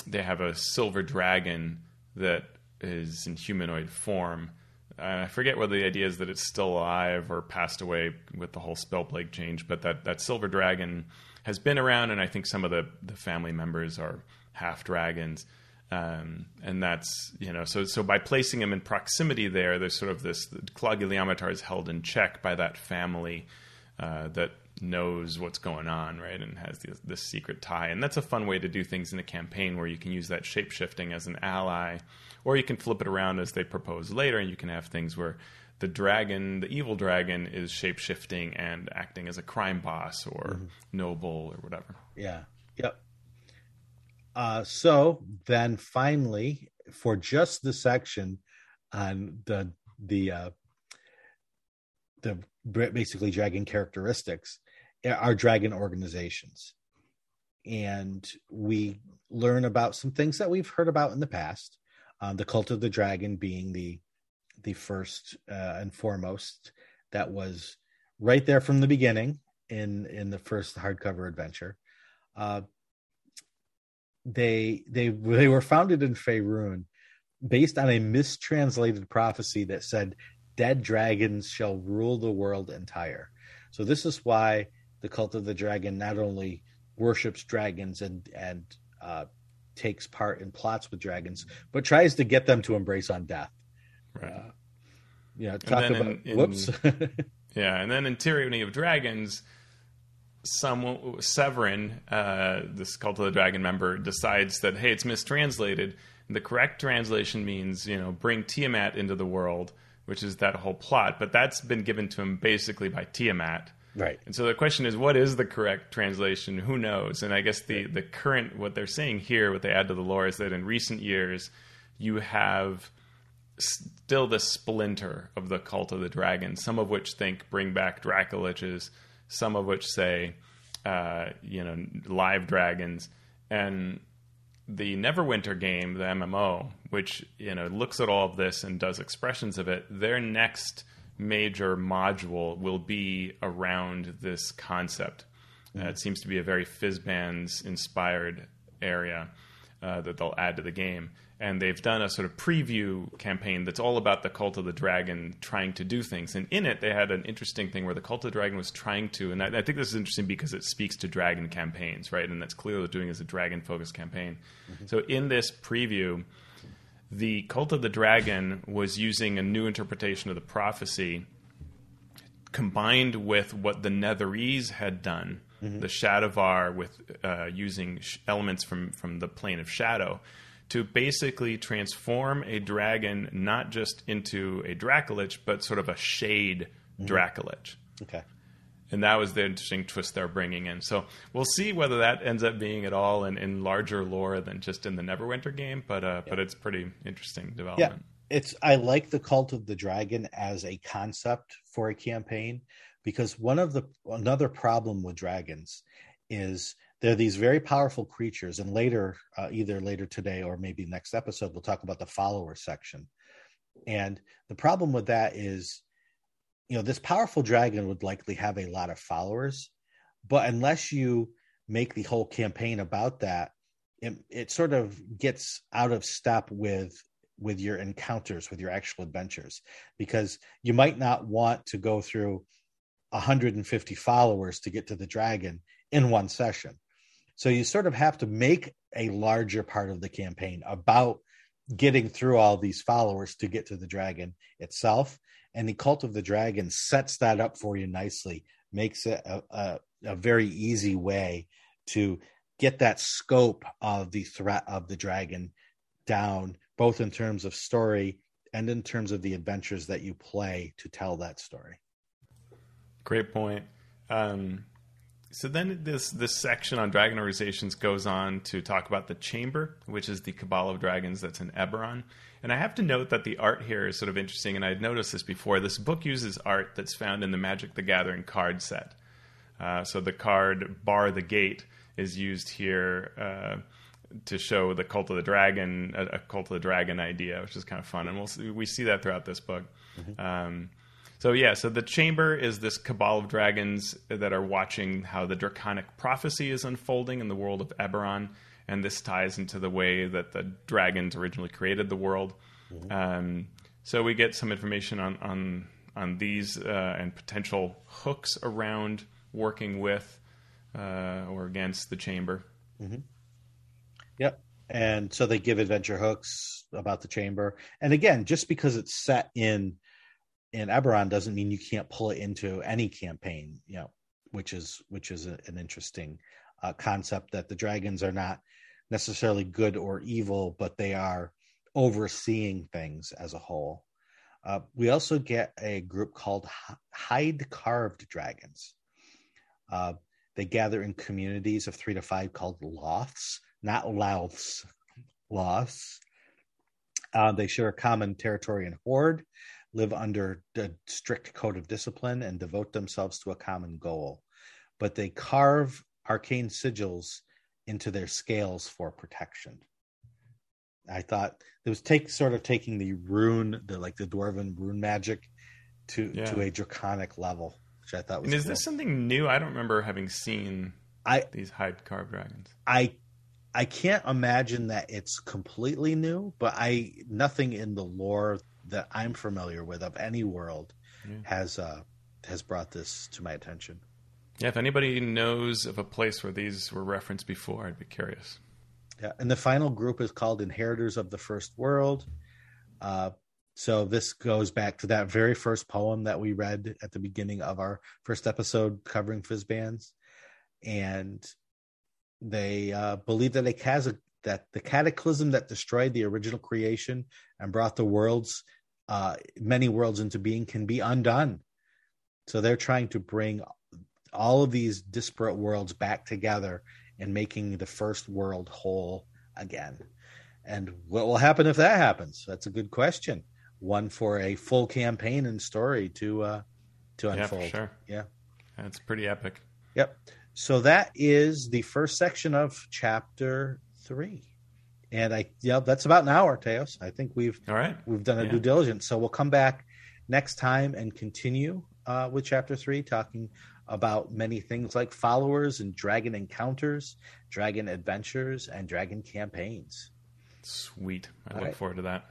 they have a silver dragon that is in humanoid form. I forget whether the idea is that it's still alive or passed away with the whole Spellplague change, but that, that silver dragon has been around, and I think some of the, the family members are half dragons. Um, and that's you know so so by placing him in proximity there, there's sort of this Claude is held in check by that family uh, that knows what's going on, right, and has this, this, secret tie. And that's a fun way to do things in a campaign where you can use that shape shifting as an ally, or you can flip it around as they propose later, and you can have things where the dragon, the evil dragon, is shape shifting and acting as a crime boss or mm-hmm. noble or whatever. Yeah. Yep. Uh, so then finally, for just the section on the the uh, the basically dragon characteristics, are dragon organizations, and we learn about some things that we've heard about in the past. Um, the cult of the dragon being the the first uh, and foremost that was right there from the beginning in in the first hardcover adventure. Uh, they they they were founded in Faerun based on a mistranslated prophecy that said dead dragons shall rule the world entire. So this is why the cult of the dragon not only worships dragons and and uh, takes part in plots with dragons, but tries to get them to embrace undeath. Right. Uh, yeah. Talk about in, in, whoops. (laughs) yeah, and then in Tyranny of Dragons, some Severin, uh, this Cult of the Dragon member, decides that hey, it's mistranslated. The correct translation means you know bring Tiamat into the world, which is that whole plot. But that's been given to him basically by Tiamat. Right. And so the question is, what is the correct translation? Who knows? And I guess the the current what they're saying here, what they add to the lore, is that in recent years, you have still the splinter of the cult of the dragon, some of which think bring back Dracoliches, some of which say, uh, you know, live dragons, and the Neverwinter game, the MMO, which you know looks at all of this and does expressions of it. Their next major module will be around this concept. Mm-hmm. Uh, it seems to be a very Fizban's inspired area uh, that they'll add to the game and they've done a sort of preview campaign that's all about the cult of the dragon trying to do things and in it they had an interesting thing where the cult of the dragon was trying to and i, I think this is interesting because it speaks to dragon campaigns right and that's clearly what they're doing as a dragon focused campaign mm-hmm. so in this preview the cult of the dragon was using a new interpretation of the prophecy combined with what the netherese had done mm-hmm. the shadovar with uh, using sh- elements from, from the plane of shadow to basically transform a dragon not just into a Dracolich, but sort of a shade mm-hmm. Dracolich. Okay. And that was the interesting twist they're bringing in. So we'll see whether that ends up being at all in, in larger lore than just in the Neverwinter game. But uh, yeah. but it's pretty interesting development. Yeah, it's I like the Cult of the Dragon as a concept for a campaign because one of the another problem with dragons is they're these very powerful creatures and later uh, either later today or maybe next episode we'll talk about the follower section and the problem with that is you know this powerful dragon would likely have a lot of followers but unless you make the whole campaign about that it, it sort of gets out of step with with your encounters, with your actual adventures, because you might not want to go through 150 followers to get to the dragon in one session. So you sort of have to make a larger part of the campaign about getting through all these followers to get to the dragon itself. And the Cult of the Dragon sets that up for you nicely, makes it a, a, a very easy way to get that scope of the threat of the dragon down, both in terms of story and in terms of the adventures that you play to tell that story. Great point. Um, so then this this section on dragon organizations goes on to talk about the chamber, which is the cabal of dragons that's in Eberron. And I have to note that the art here is sort of interesting, and I'd noticed this before. This book uses art that's found in the Magic the Gathering card set. Uh, so the card Bar the Gate is used here uh, to show the Cult of the Dragon, a, a, Cult of the Dragon idea, which is kind of fun, and we'll see, we see that throughout this book. Mm-hmm. Um, so yeah, so the chamber is this cabal of dragons that are watching how the draconic prophecy is unfolding in the world of Eberron, and this ties into the way that the dragons originally created the world. Mm-hmm. Um, so we get some information on on on these uh, and potential hooks around working with uh, or against the chamber. Mm-hmm. Yep. And so they give adventure hooks about the chamber. And again, just because it's set in in Eberron doesn't mean you can't pull it into any campaign, you know, which is which is a, an interesting uh, concept that the dragons are not necessarily good or evil, but they are overseeing things as a whole. Uh, we also get a group called Hide Carved Dragons. Uh, they gather in communities of three to five called loths, not louths, loths. Uh, they share a common territory and hoard live under a strict code of discipline and devote themselves to a common goal. But they carve arcane sigils into their scales for protection. I thought it was take sort of taking the rune, the like the dwarven rune magic to yeah. to a draconic level, which I thought was. And is cool. this something new? I don't remember having seen I these hide carved dragons. I I can't imagine that it's completely new, but I nothing in the lore that I'm familiar with of any world yeah. has uh, has brought this to my attention. Yeah, if anybody knows of a place where these were referenced before, I'd be curious. Yeah, and the final group is called Inheritors of the First World. Uh, so this goes back to that very first poem that we read at the beginning of our first episode covering Fizbans, and they uh, believe that a that the cataclysm that destroyed the original creation and brought the worlds uh, many worlds into being can be undone. So they're trying to bring all of these disparate worlds back together and making the first world whole again. And what will happen if that happens? That's a good question. One for a full campaign and story to uh, to unfold. Yeah, sure. Yeah, that's pretty epic. Yep. So that is the first section of chapter three and I yeah, that's about an hour, Teos. I think we've all right. We've done a yeah. due diligence, so we'll come back next time and continue uh, with chapter three, talking about many things like followers and dragon encounters, dragon adventures, and dragon campaigns. Sweet. I all look right. forward to that.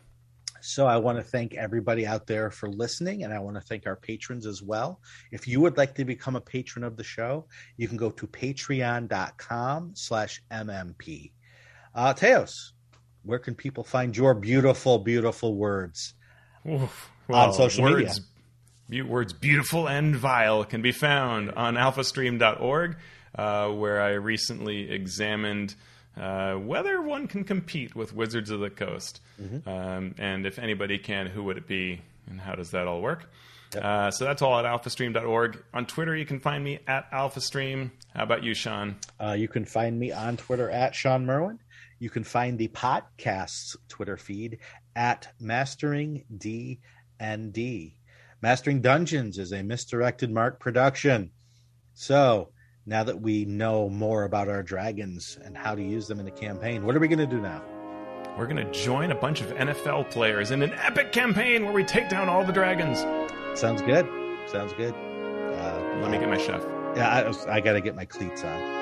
So I want to thank everybody out there for listening, and I want to thank our patrons as well. If you would like to become a patron of the show, you can go to patreon.com slash mmp. Uh, Teos, where can people find your beautiful, beautiful words Oof, well, on social words, media? Words beautiful and vile can be found on alphastream.org, uh, where I recently examined uh, whether one can compete with Wizards of the Coast. Mm-hmm. Um, and if anybody can, who would it be? And how does that all work? Yep. Uh, so that's all at alphastream.org. On Twitter, you can find me at alphastream. How about you, Shawn? Uh, you can find me on Twitter at Shawn Merwin. You can find the podcast's Twitter feed at Mastering DND. Mastering Dungeons is a misdirected mark production. So now that we know more about our dragons and how to use them in a campaign, what are we going to do now? We're going to join a bunch of NFL players in an epic campaign where we take down all the dragons. Sounds good. Sounds good. Uh, Let me get my chef. Yeah, I, I got to get my cleats on.